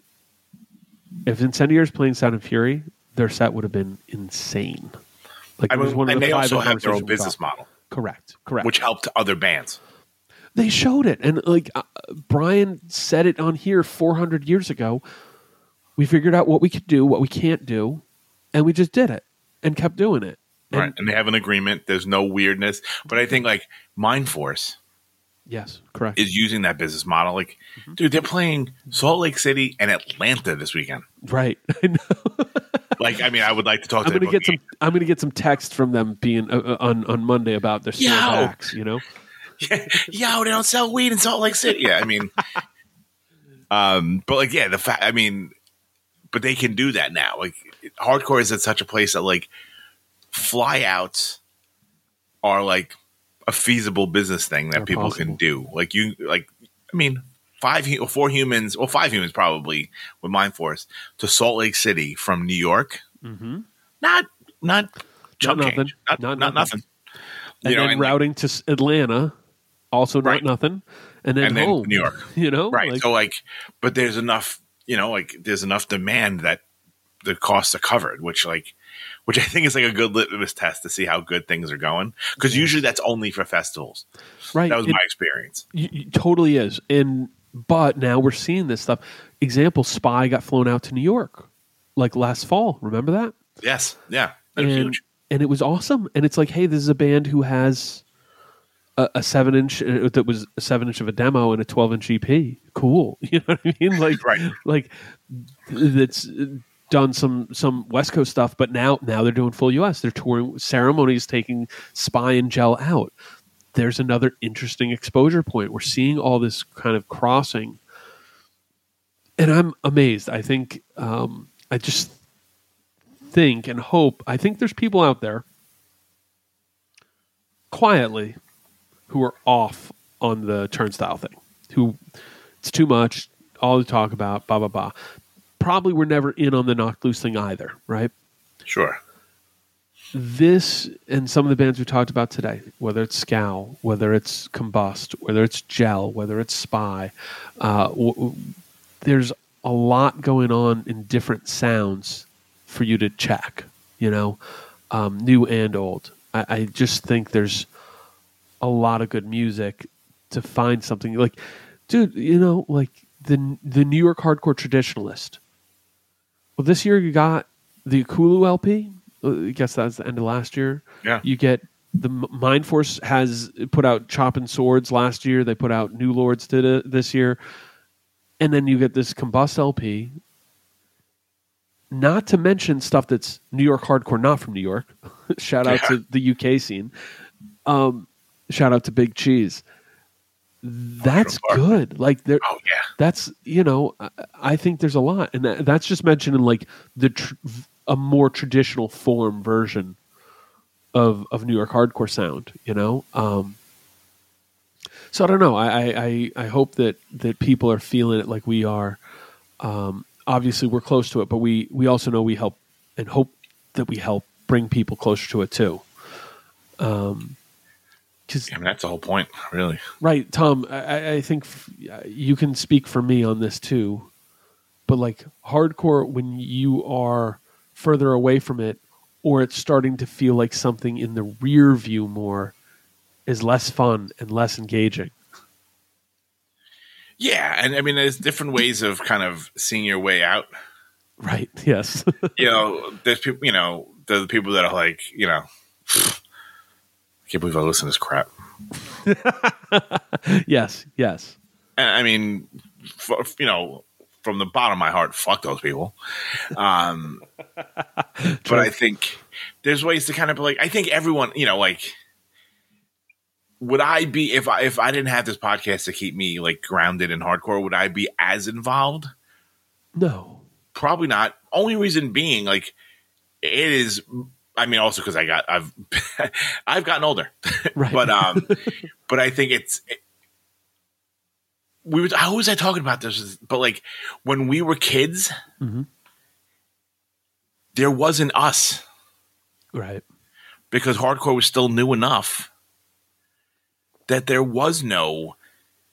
if Incendiary's playing Sound and Fury, their set would have been insane. Like I it was mean, one of and the they also have their own business model, Correct, correct. which helped other bands. they showed it, and like uh, Brian said it on here 400 years ago. We figured out what we could do, what we can't do, and we just did it and kept doing it. And- right. And they have an agreement. There's no weirdness. But I think like Mindforce Yes, correct. is using that business model. Like, Mm-hmm. dude, they're playing Salt Lake City and Atlanta this weekend. right. I know. Like, I mean, I would like to talk I'm to gonna them get some. I'm gonna get some text from them being uh, uh, on on Monday about their Yo! You know. Yo, they don't sell weed in Salt Lake City. Yeah, I mean, um, but like, yeah, the fact, I mean, but they can do that now. Like, hardcore is at such a place that like flyouts are like a feasible business thing that They're people possible. can do. Like, you, like, I mean, five, hu- four humans, well, five humans probably with Mindforce to Salt Lake City from New York. Mm-hmm. Not, not, chump nothing. Not, Not not, nothing. And You know, then and, like, routing to Atlanta, also not Right. nothing, and then and then home. New York. You know, right Like, so like but there's enough you know like there's enough demand that the costs are covered which like which i think is like a good litmus test to see how good things are going because usually that's only for festivals right. that was It- my experience totally is. And but now we're seeing this stuff. Example: Spy got flown out to New York like last fall. Remember that? yes yeah they're and huge and it was awesome. And it's like, hey, this is a band who has a, a seven inch uh, that was a seven inch of a demo and a twelve inch EP. Cool, you know what I mean? Like, Right. like that's done some some West Coast stuff, but now now they're doing full US. They're touring ceremonies, taking Spy and Gel out. There's another interesting exposure point. We're seeing all this kind of crossing, and I'm amazed. I think um, I just think and hope. I think there's people out there quietly who are off on the turnstile thing. Who it's too much, all to talk about, blah blah blah. Probably were never in on the knock loose thing either, right? sure this and some of the bands we talked about today, whether it's Scowl, whether it's Combust, whether it's Gel, whether it's Spy, uh, w- w- there's a lot going on in different sounds for you to check, you know, um, new and old. I, I just think there's a lot of good music to find something like, dude, you know, like the the New York hardcore traditionalist. Well, this year you got the Kulu LP. Uh, I guess that's the end of last year. Yeah. You get the Mindforce has put out Chopping Swords last year. They put out New Lords it this year, and then you get this Combust LP. Not to mention stuff that's New York hardcore, not from New York. shout out Yeah. to the UK scene. Um, shout out to Big Cheese. That's good. Like there, oh yeah. that's you know I, I think there's a lot. And that, that's just mentioning like the tr- a more traditional form version of of new york hardcore sound you know? Um so i don't know. I i i, I hope that that people are feeling it like we are. Um obviously we're close to it but we we also know we help and hope that we help bring people closer to it too. Um because I mean, that's the whole point really Right, Tom. I- I, think f- you can speak for me on this too, but like hardcore, when you are further away from it, or it's starting to feel like something in the rear view more, is less fun and less engaging. yeah and i mean there's different ways of kind of seeing your way out Right. Yes. you know, there's people, you know, there's people that are like, you know, can't believe I listen to this crap. yes, yes. I mean, f- you know, from the bottom of my heart, fuck those people. Um, but I think there's ways to kind of like. I think everyone, you know, like, would I be if I if I didn't have this podcast to keep me like grounded in hardcore? Would I be as involved? No. Probably not. Only reason being, like, it is. I mean, also because I got I've I've gotten older, Right. but um, but I think it's. we were. How was I talking about this? But like when we were kids, Mhm. there wasn't us Right. because hardcore was still new enough that there was no,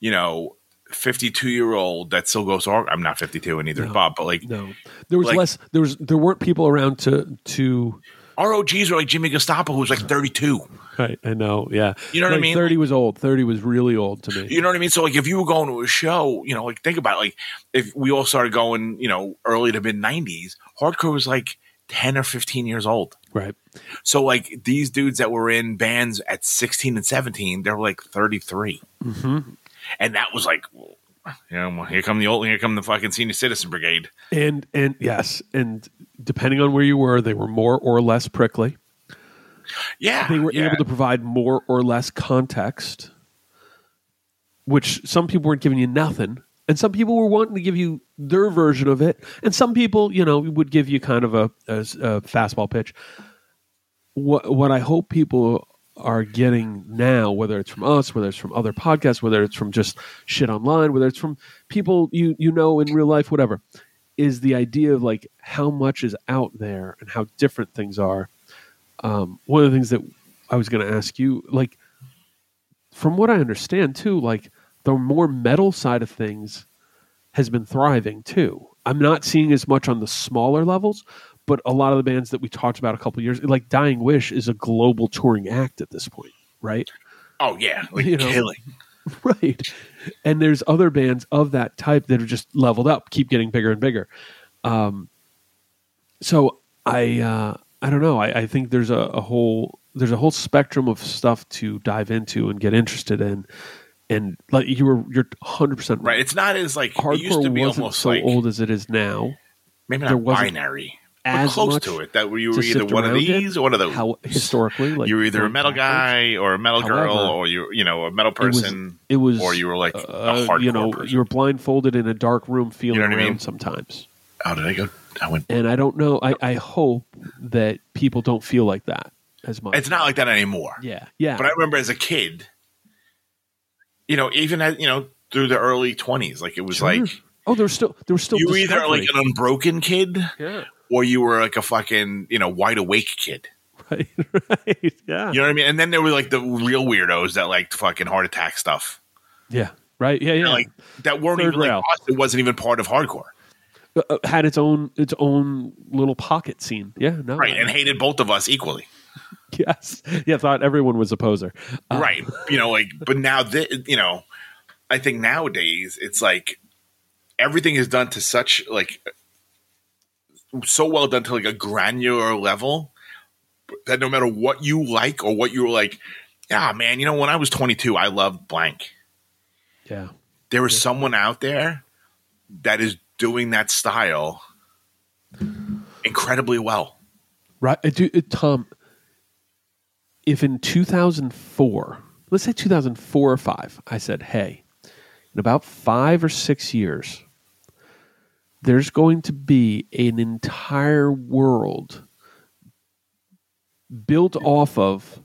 you know, fifty-two year old that still goes. hard- I'm not fifty-two, and neither No. Bob. But like No. There was Like- less there was there weren't people around to to ROGs were like Jimmy Gestapo, who was like thirty-two. Right, I know. Yeah. You know what I mean? 30 was old. 30 was really old to me. You know what I mean? So like if you were going to a show, you know, like think about it, like if we all started going, you know, early to mid nineties, hardcore was like ten or fifteen years old. Right. So like these dudes that were in bands at sixteen and seventeen, they were like thirty Mhm. and that was like, you know, well, here come the old, here come the fucking senior citizen brigade. And and yes, and depending on where you were, they were more or less prickly. Yeah, They were yeah. able to provide more or less context, which some people weren't giving you nothing, and some people were wanting to give you their version of it, and some people, you know, would give you kind of a, a, a fastball pitch. What what I hope people are getting now, whether it's from us, whether it's from other podcasts, whether it's from just shit online, whether it's from people you you know in real life, whatever, is the idea of like how much is out there and how different things are. Um, one of the things that I was going to ask you, like, from what I understand too, like the more metal side of things has been thriving too. I'm not seeing as much on the smaller levels, but a lot of the bands that we talked about a couple years, like Dying Wish, is a global touring act at this point, right? oh yeah, like You know. killing. right. And there's other bands of that type that are just leveled up, keep getting bigger and bigger. Um, so I uh, I don't know. I, I think there's a, a whole there's a whole spectrum of stuff to dive into and get interested in. And like you were, you're 100 percent Right, it's not as like it used Hardcore to be wasn't almost so like old as it is now. maybe there not wasn't binary, as close much to it. That you were either one of around these or one of those. How historically, like you were either a metal backwards. guy or a metal girl, However, or you you know a metal person, It was, or you were like a uh, hardcore you know, person. you were blindfolded in a dark room, feeling You know what I mean? sometimes. How did I go? I went. And I don't know. I, I hope that people don't feel like that as much. It's not like that anymore. yeah, yeah. But I remember as a kid, you know, even at you know through the early twenties, like it was Sure. like oh, there was still there was still you were either like an unbroken kid yeah, or you were like a fucking you know wide awake kid. right, right, yeah, You know what I mean? And then there were like the real weirdos that liked fucking heart attack stuff. yeah, right, yeah, yeah. Like that weren't Third even like us. It wasn't even part of hardcore. Uh, uh, had its own its own little pocket scene. Yeah, no, Right. And hated both of us equally. yes, yeah. Thought everyone was a poser. Uh, right. You know, like, but now, th- you know, I think nowadays it's like everything is done to such, like, so well done to like a granular level that no matter what you like or what you were like, yeah, man, you know, when I was 22, I loved blank. Yeah, There is someone out there that is doing that style incredibly well. right. I do, it, Tom. If in 2004, let's say 2004 or five, I said, "Hey, in about five or six years, there's going to be an entire world built off of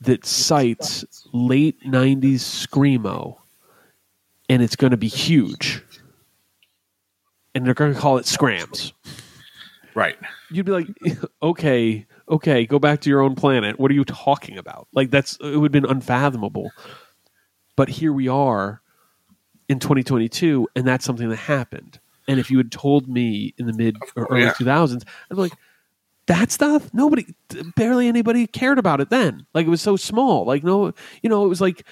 that cites late 90s screamo and it's going to be huge. And they're going to call it skramz. Right. you'd be like okay okay go back to your own planet. What are you talking about? Like that's it would have been unfathomable. But here we are in 2022 and that's something that happened and if you had told me in the mid or early yeah. 2000s i'd be like that stuff nobody barely anybody cared about it then like it was so small like no you know it was like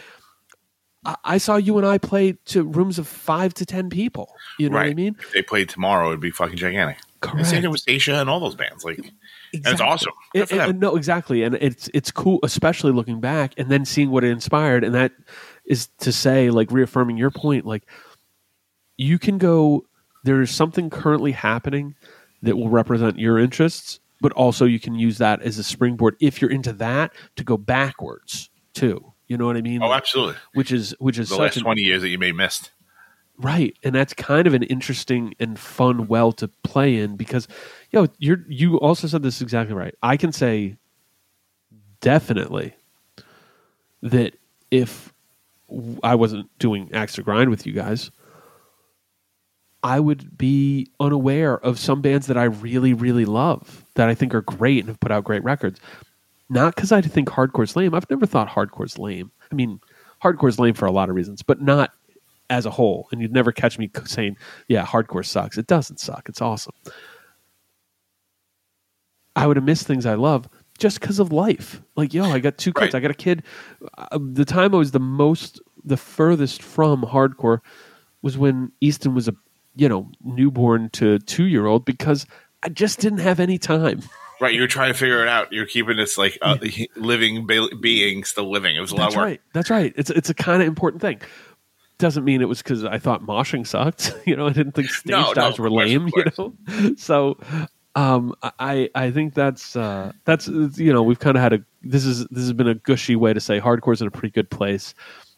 I, I saw you and I play to rooms of five to ten people. You know what I mean? If they played tomorrow, it'd be fucking gigantic. Correct. same thing with Saetia and all those bands. Like, and it's awesome. It- it- no, exactly, and it's it's cool, especially looking back and then seeing what it inspired, and that is to say, like reaffirming your point, like you can go. There is something currently happening that will represent your interests, but also you can use that as a springboard if you're into that to go backwards too. You know what I mean? oh, absolutely. which is which is The such last an, 20 years that you may missed. Right, and that's kind of an interesting and fun well to play in because, yo, you're you also said this exactly right. I can say definitely that if I wasn't doing Axe to Grind with you guys, I would be unaware of some bands that I really, really love that I think are great and have put out great records. Not because I think hardcore's lame. I've never thought hardcore's lame. I mean, hardcore's lame for a lot of reasons, but not as a whole. And you'd never catch me saying, "Yeah, hardcore sucks." It doesn't suck. It's awesome. I would have missed things I love just because of life. Like, yo, I got two kids. Right. I got a kid. Uh, the time I was the most, the furthest from hardcore was when Easton was a, you know, newborn to two year old because I just didn't have any time. Right. You're trying to figure it out. You're keeping this like uh, living be- being still living. It was a lot That's of work. That's right. That's right. It's it's a kind of important thing. Doesn't mean it was because I thought moshing sucked. you know, I didn't think stage No, no, dives of were course, lame. You know, so um, I I think that's uh, that's you know we've kind of had a this is this has been a gushy way to say hardcore's in a pretty good place.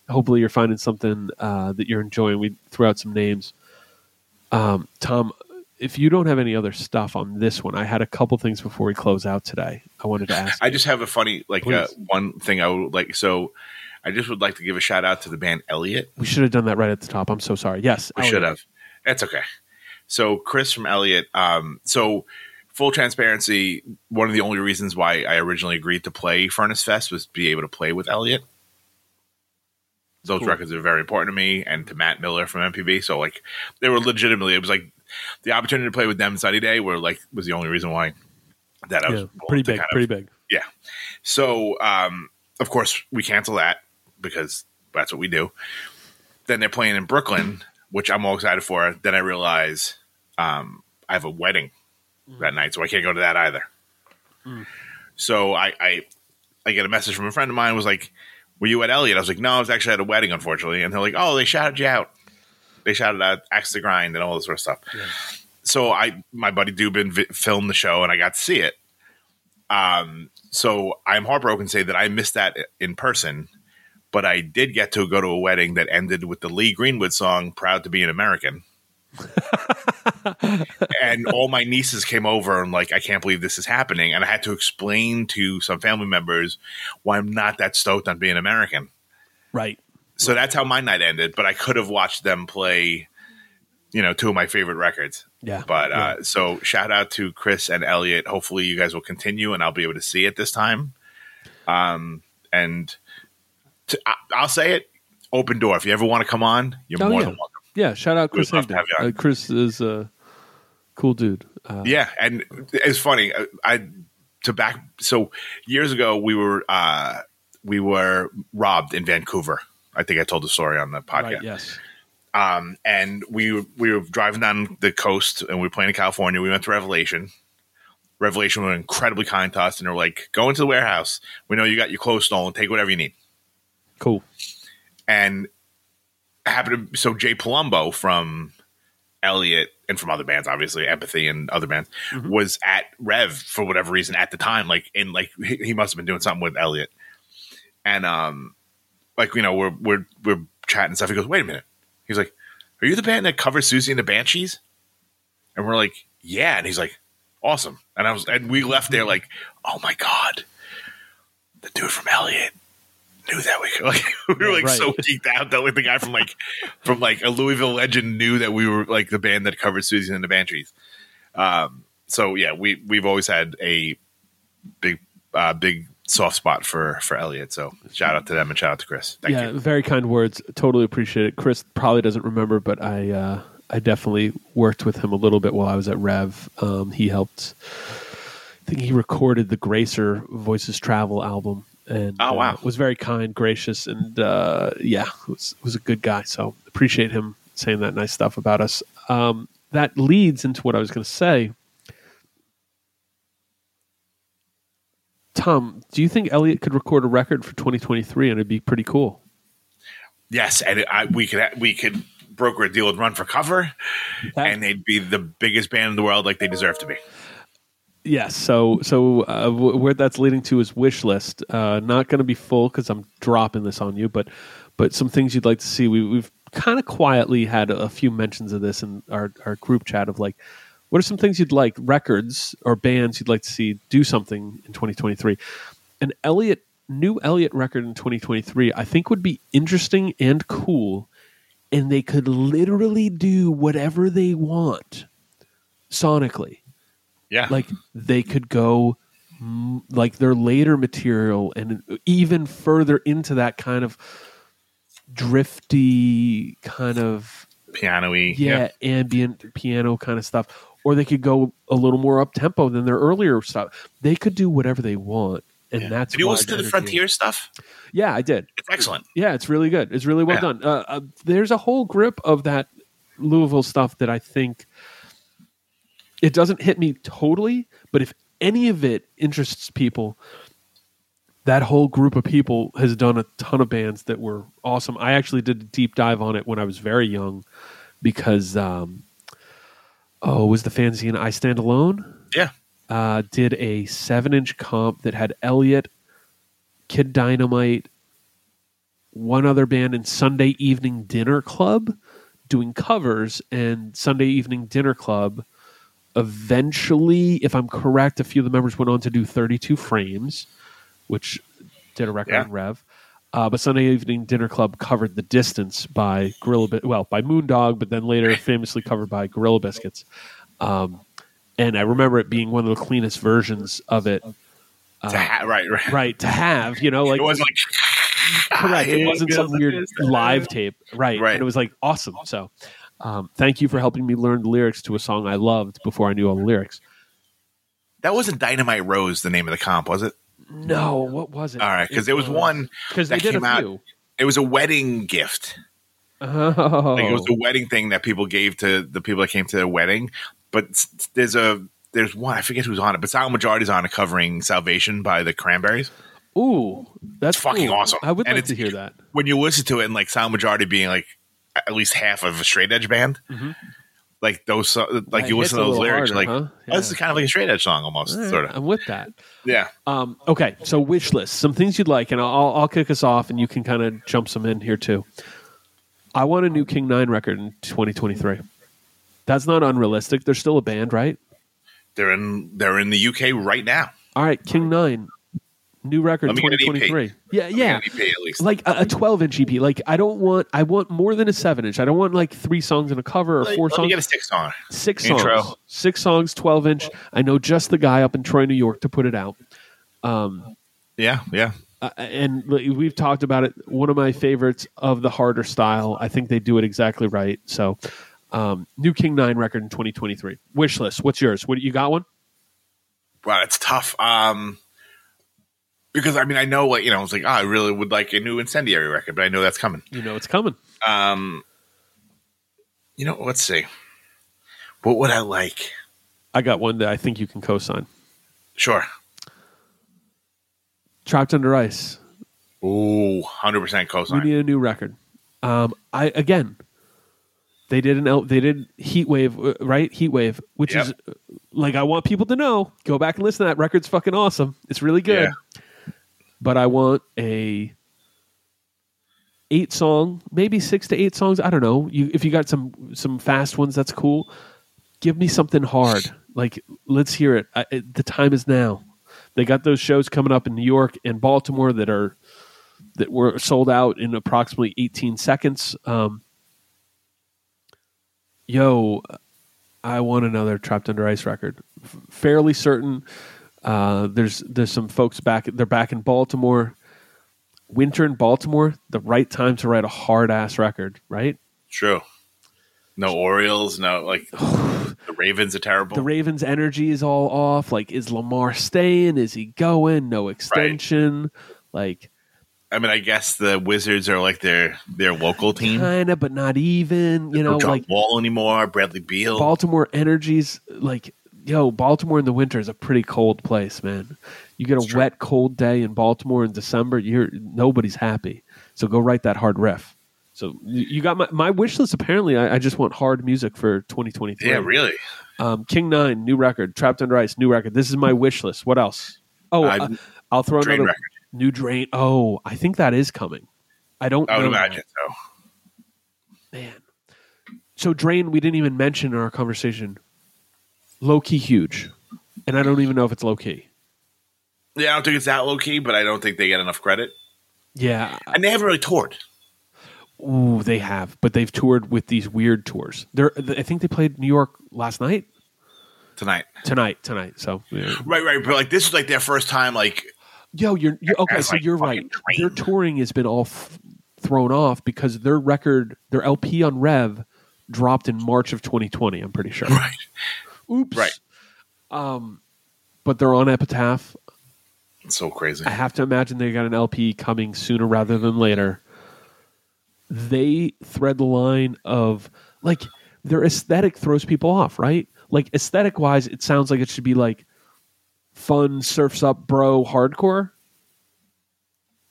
Hopefully, you're finding something uh, that you're enjoying. We threw out some names. Um, Tom, if you don't have any other stuff on this one, I had a couple things before we close out today. I wanted to ask. I just have a funny like uh, one thing I would like. So I just would like to give a shout out to the band Elliott. we should have done that right at the top. I'm so sorry. Yes, We Elliott. should have. That's okay. So Chris from Elliott. Um, so full transparency. One of the only reasons why I originally agreed to play Furnace Fest was to be able to play with Elliott. Those Cool. records are very important to me and to Matt Miller from MPB. So like they were legitimately. It was like the opportunity to play with them Sunny Day were like was the only reason why that I was Yeah, willing pretty big, kind of- pretty big. yeah. So, um, of course, we cancel that because that's what we do. Then they're playing in Brooklyn, which I'm all excited for. Then I realize um, I have a wedding that night, so I can't go to that either. So I, I I get a message from a friend of mine was like, "Were you at Elliott?" I was like, "No, I was actually at a wedding, unfortunately." And they're like, "Oh, they shouted you out. They shouted out Axe to Grind and all this sort of stuff." So I, my buddy Dubin vi- filmed the show, and I got to see it. Um, so I'm heartbroken to say that I missed that in person, but I did get to go to a wedding that ended with the Lee Greenwood song "Proud to Be an American." and all my nieces came over and like, I can't believe this is happening, and I had to explain to some family members why I'm not that stoked on being American. Right. So that's how my night ended. But I could have watched them play, you know, two of my favorite records. Yeah. But Yeah. uh, so shout out to Chris and Elliott. Hopefully you guys will continue, and I'll be able to see it this time. Um, and to, I, I'll say it, open door. If you ever want to come on, you're Oh, more yeah. than welcome. Yeah. Shout out Chris Higdon. have you on. Uh, Chris is a cool dude. Uh, Yeah, and it's funny. I, I to back so years ago we were uh, we were robbed in Vancouver. I think I told the story on the podcast. Right. Yes. um, and we we were driving down the coast and we were playing in California. We went to Revelation. Revelation were incredibly kind to us, and they're like, "Go into the warehouse. We know you got your clothes stolen. Take whatever you need." Cool. And happened to so Jay Palumbo from Elliott and from other bands, obviously Empathy and other bands, was at Rev for whatever reason at the time. Like in like he, he must have been doing something with Elliott, and um, like you know we're we're we're chatting and stuff. He goes, "Wait a minute." He's like, "Are you the band that covers Siouxsie and the Banshees?" And we're like, "Yeah." And he's like, "Awesome." And I was and we left there like, "Oh my god, the dude from Elliott." Knew that we could, like we were like right. so geeked out that like the guy from like from like a Louisville legend knew that we were like the band that covered Siouxsie and the Banshees. Um, so yeah, we we've always had a big uh, big soft spot for for Elliott. So shout out to them and shout out to Chris. Thank yeah. you. Very kind words. Totally appreciate it. Chris probably doesn't remember, but I uh, I definitely worked with him a little bit while I was at Rev. Um, he helped. I think he recorded the Gracer Voices Travel album and Oh, wow. uh, was very kind, gracious, and uh, yeah, was was a good guy. So appreciate him saying that nice stuff about us. Um, that leads into what I was going to say. Tom, do you think Elliott could record a record for 2023 and it'd be pretty cool? Yes, and I, we could we could broker a deal with Run for Cover, That- and they'd be the biggest band in the world, like they deserve to be. Yes. So, so uh, w- where that's leading to is wish list. Uh, not going to be full because I'm dropping this on you, but but some things you'd like to see. We, we've kind of quietly had a few mentions of this in our our group chat of like, what are some things you'd like records or bands you'd like to see do something in 2023? An Elliott new Elliott record in 2023, I think would be interesting and cool, and they could literally do whatever they want sonically Yeah, like they could go like their later material and even further into that kind of drifty kind of piano-y. yeah, ambient piano kind of stuff or they could go a little more up tempo than their earlier stuff they could do whatever they want and Yeah. that's Did you why listen to the Frontier stuff? yeah i did It's excellent. yeah, it's really good. It's really well Yeah. done. Uh, uh, there's a whole grip of that Louisville stuff that I think it doesn't hit me totally, but if any of it interests people, that whole group of people has done a ton of bands that were awesome. I actually did a deep dive on it when I was very young because, um, oh, was the fanzine I Stand Alone? Yeah, uh, did a seven inch comp that had Elliott, Kid Dynamite, one other band, and Sunday Evening Dinner Club doing covers. And Sunday Evening Dinner Club eventually, if I'm correct, a few of the members went on to do 32 frames, which did a record Yeah. on Rev. Uh, but Sunday Evening Dinner Club covered "The Distance" by Gorilla, Bi- well, by Moondog, but then later famously covered by Gorilla Biscuits. Um, and I remember it being one of the cleanest versions of it. to ha- right, right, Right to have, you know, like it wasn't like correct. It wasn't some weird live tape, right? Right. And it was like awesome. So, um, thank you for helping me learn the lyrics to a song I loved before I knew all the lyrics. That wasn't Dynamite Rose, the name of the comp, was it? No, what was it? All right, because there was one because they that did a came out. It was a wedding gift. Oh, Like it was a wedding thing that people gave to the people that came to their wedding. But there's a there's one I forget who's on it, but Silent Majority's on it covering "Salvation" by the Cranberries. ooh, that's fucking cool. awesome. I would And like to hear that. When you listen to it, and like Silent Majority being like at least half of a straight edge band, like those, like That you listen to those lyrics, harder, like huh? oh, this is kind of like a straight edge song almost, right, sort of. I'm with that. Yeah, Um, okay, so wish list, some things you'd like, and I'll, I'll kick us off, and you can kind of jump some in here too. I want a new King Nine record in 2023. That's not unrealistic. They're still a band, right? they're in they're in the UK right now. All right, King Nine, new record Let me get an EP. 2023. Yeah, yeah. get an EP at least. Like a, a 12 inch EP. Like I don't want. I want more than a seven inch. I don't want like three songs in a cover or let, four let me songs. get a six song. Six intro. songs. Six songs, 12 inch. I know just the guy up in Troy, New York, to put it out. Yeah, yeah. uh, and we've talked about it. One of my favorites of the harder style. I think they do it exactly right. So, um, new King Nine record in 2023. Wish list. What's yours? What you got? One? Wow, it's tough. Um, because I mean, I know what you know. It's like, oh, I really would like a new incendiary record, but I know that's coming. You know it's coming. Um, you know, let's see. What would I like? I got one that I think you can co-sign. Sure. Trapped Under Ice. Ooh, hundred percent cosign. We need a new record. Um, I again, they did an L, they did Heat Wave, uh, right? Heat Wave, which Yep. is like I want people to know. Go back and listen to that record's fucking awesome. It's really good. But I want a eight song, maybe six to eight songs. I don't know. You if you got some some fast ones, that's cool. Give me something hard. Like let's hear it. I. The time is now. They got those shows coming up in New York and Baltimore that are that were sold out in approximately 18 seconds. Um, yo, I want another Trapped Under Ice record. F- fairly certain. Uh, there's there's some folks back. They're back in Baltimore. Winter in Baltimore, the right time to write a hard ass record, right? True. No Orioles. No, like the Ravens are terrible. The Ravens' energy is all off. Like, is Lamar staying? Is he going? No extension. Like I mean, I guess the Wizards are like their their local team. kind of, but not even. You know, no John like Wall anymore. Bradley Beal. Baltimore Energy's like, yo, Baltimore in the winter is a pretty cold place, man. You get a wet, cold day in Baltimore in December, you're nobody's happy. So go write that hard riff. So you got my, my wish list. Apparently, I, I just want hard music for 2023. yeah, really. Um, King Nine, new record. Trapped Under Ice, new record. This is my wish list. What else? Oh, Uh, I'll throw another record. new drain. Oh, I think that is coming. I don't. I would imagine so. Man. So Drain, we didn't even mention in our conversation. Low key huge, and I don't even know if it's low key. Yeah, I don't think it's that low key, but I don't think they get enough credit. Yeah, And they haven't really toured. ooh, they have, but they've toured with these weird tours. They're, I think they played New York last night, Tonight, tonight, tonight. So, yeah. right, right, but like this is like their first time. Like, yo, you're, you're okay. So like, you're right. Drain. Their touring has been all f- thrown off because their record, their LP on Rev, dropped in March of 2020. I'm pretty sure. right, Oops. Right. Um, but they're on Epitaph. it's so crazy. I have to imagine they got an LP coming sooner rather than later. They thread the line of like their aesthetic throws people off, right? Like aesthetic wise, it sounds like it should be like fun, surfs up, bro, hardcore.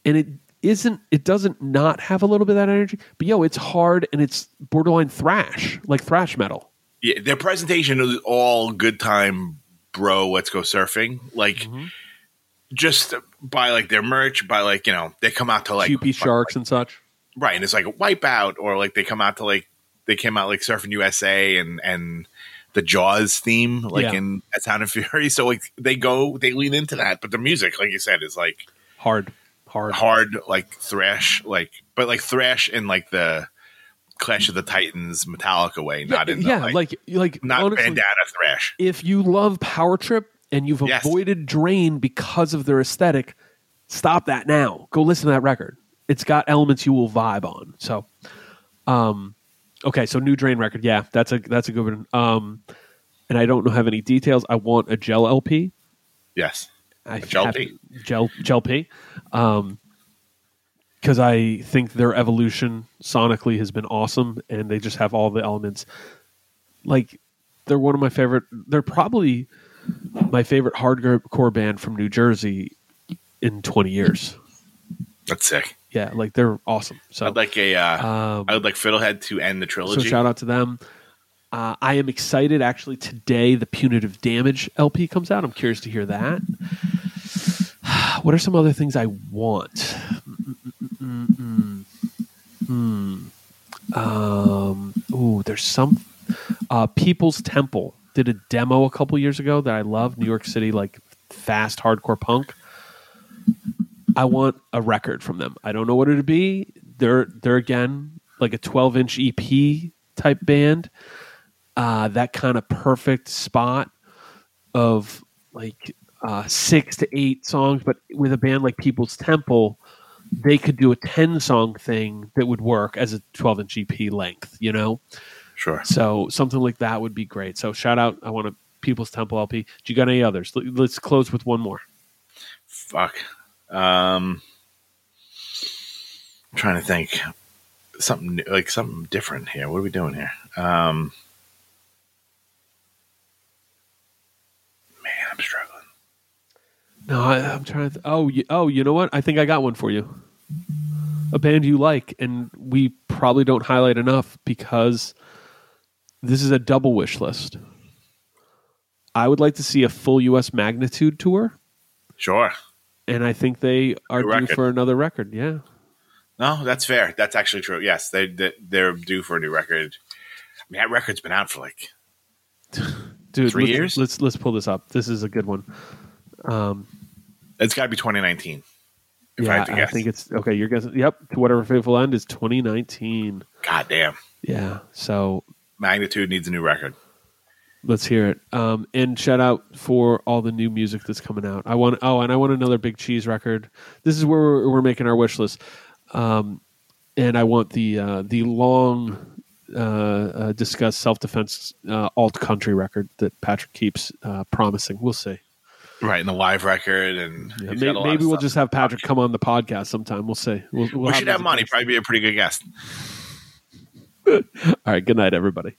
And it isn't, it doesn't not have a little bit of that energy, but yo, it's hard and it's borderline thrash, like thrash metal. Yeah, their presentation is all good time, bro. Let's go surfing. Like, Mm-hmm. just buy like their merch. Buy like you know they come out to like QP sharks and such. right, and it's like a wipeout, or like they come out to like they came out like Surfing USA and and the Jaws theme, like Yeah. in at Sound and Fury. So like they go, they lean into that, but the music, like you said, is like Hard. Hard. hard, like thrash, like but like thrash in like the Clash of the Titans Metallica way, not in the, yeah, like, like not honestly, bandana thrash. if you love Power Trip and you've Yes. avoided Drain because of their aesthetic, stop that now. Go listen to that record. It's got elements you will vibe on. So, um, okay, so new Drain record, yeah, that's a that's a good one. Um, and I don't know have any details. I want a gel LP. Yes, I gel have- P. Gel gel P. Um, because I think their evolution sonically has been awesome, and they just have all the elements. Like they're one of my favorite. They're probably my favorite hardcore band from New Jersey in twenty years. that's sick. Yeah, like they're awesome. So I'd like a, uh, um, I would like Fiddlehead to end the so trilogy. shout out to them. Uh, I am excited. Actually, today the Punitive Damage LP comes out. I'm curious to hear that. What are some other things I want? Mm-mm-mm-mm. Hmm. Um. Ooh, there's some. Uh, People's Temple did a demo a couple years ago that I love. New York City, like fast hardcore punk. I want a record from them. I don't know what it'd be. They're they're again like a 12 inch EP type band. Uh, that kind of perfect spot of like uh, six to eight songs, but with a band like People's Temple, they could do a 10 song thing that would work as a 12 inch EP length, you know? sure. So something like that would be great. So shout out. I want a People's Temple LP. Do you got any others? Let- Let's close with one more. Fuck. Um, I'm trying to think something new- like something different here. What are we doing here? Um, man, I'm struggling. No, I, I'm trying to. Th- oh, you, oh, you know what? I think I got one for you. A band you like, and we probably don't highlight enough because this is a double wish list. I would like to see a full U.S. magnitude tour, Sure. and I think they are due for another record. Yeah, No, that's fair. That's actually true. Yes, they, they they're due for a new record. I mean, that record's been out for like dude. Three let's, years? Let's let's pull this up. This is a good one. Um, it's got to be 2019. If I yeah, to I think it's okay. You're guessing. Yep, to whatever fateful end is 2019. God damn, Yeah, so Magnitude needs a new record. Let's hear it. Um, and shout out for all the new music that's coming out. I want oh, and I want another Big Cheese record. This is where we're, we're making our wish list. Um, and I want the uh, the long uh, uh, discussed self defense uh, alt country record that Patrick keeps uh, promising. We'll see. Right, and the live record, and Yeah, he's may- got a lot maybe we'll stuff. just have Patrick come on the podcast sometime. We'll say we'll, we'll We should have money. Probably be a pretty good guest. All right. Good night, everybody.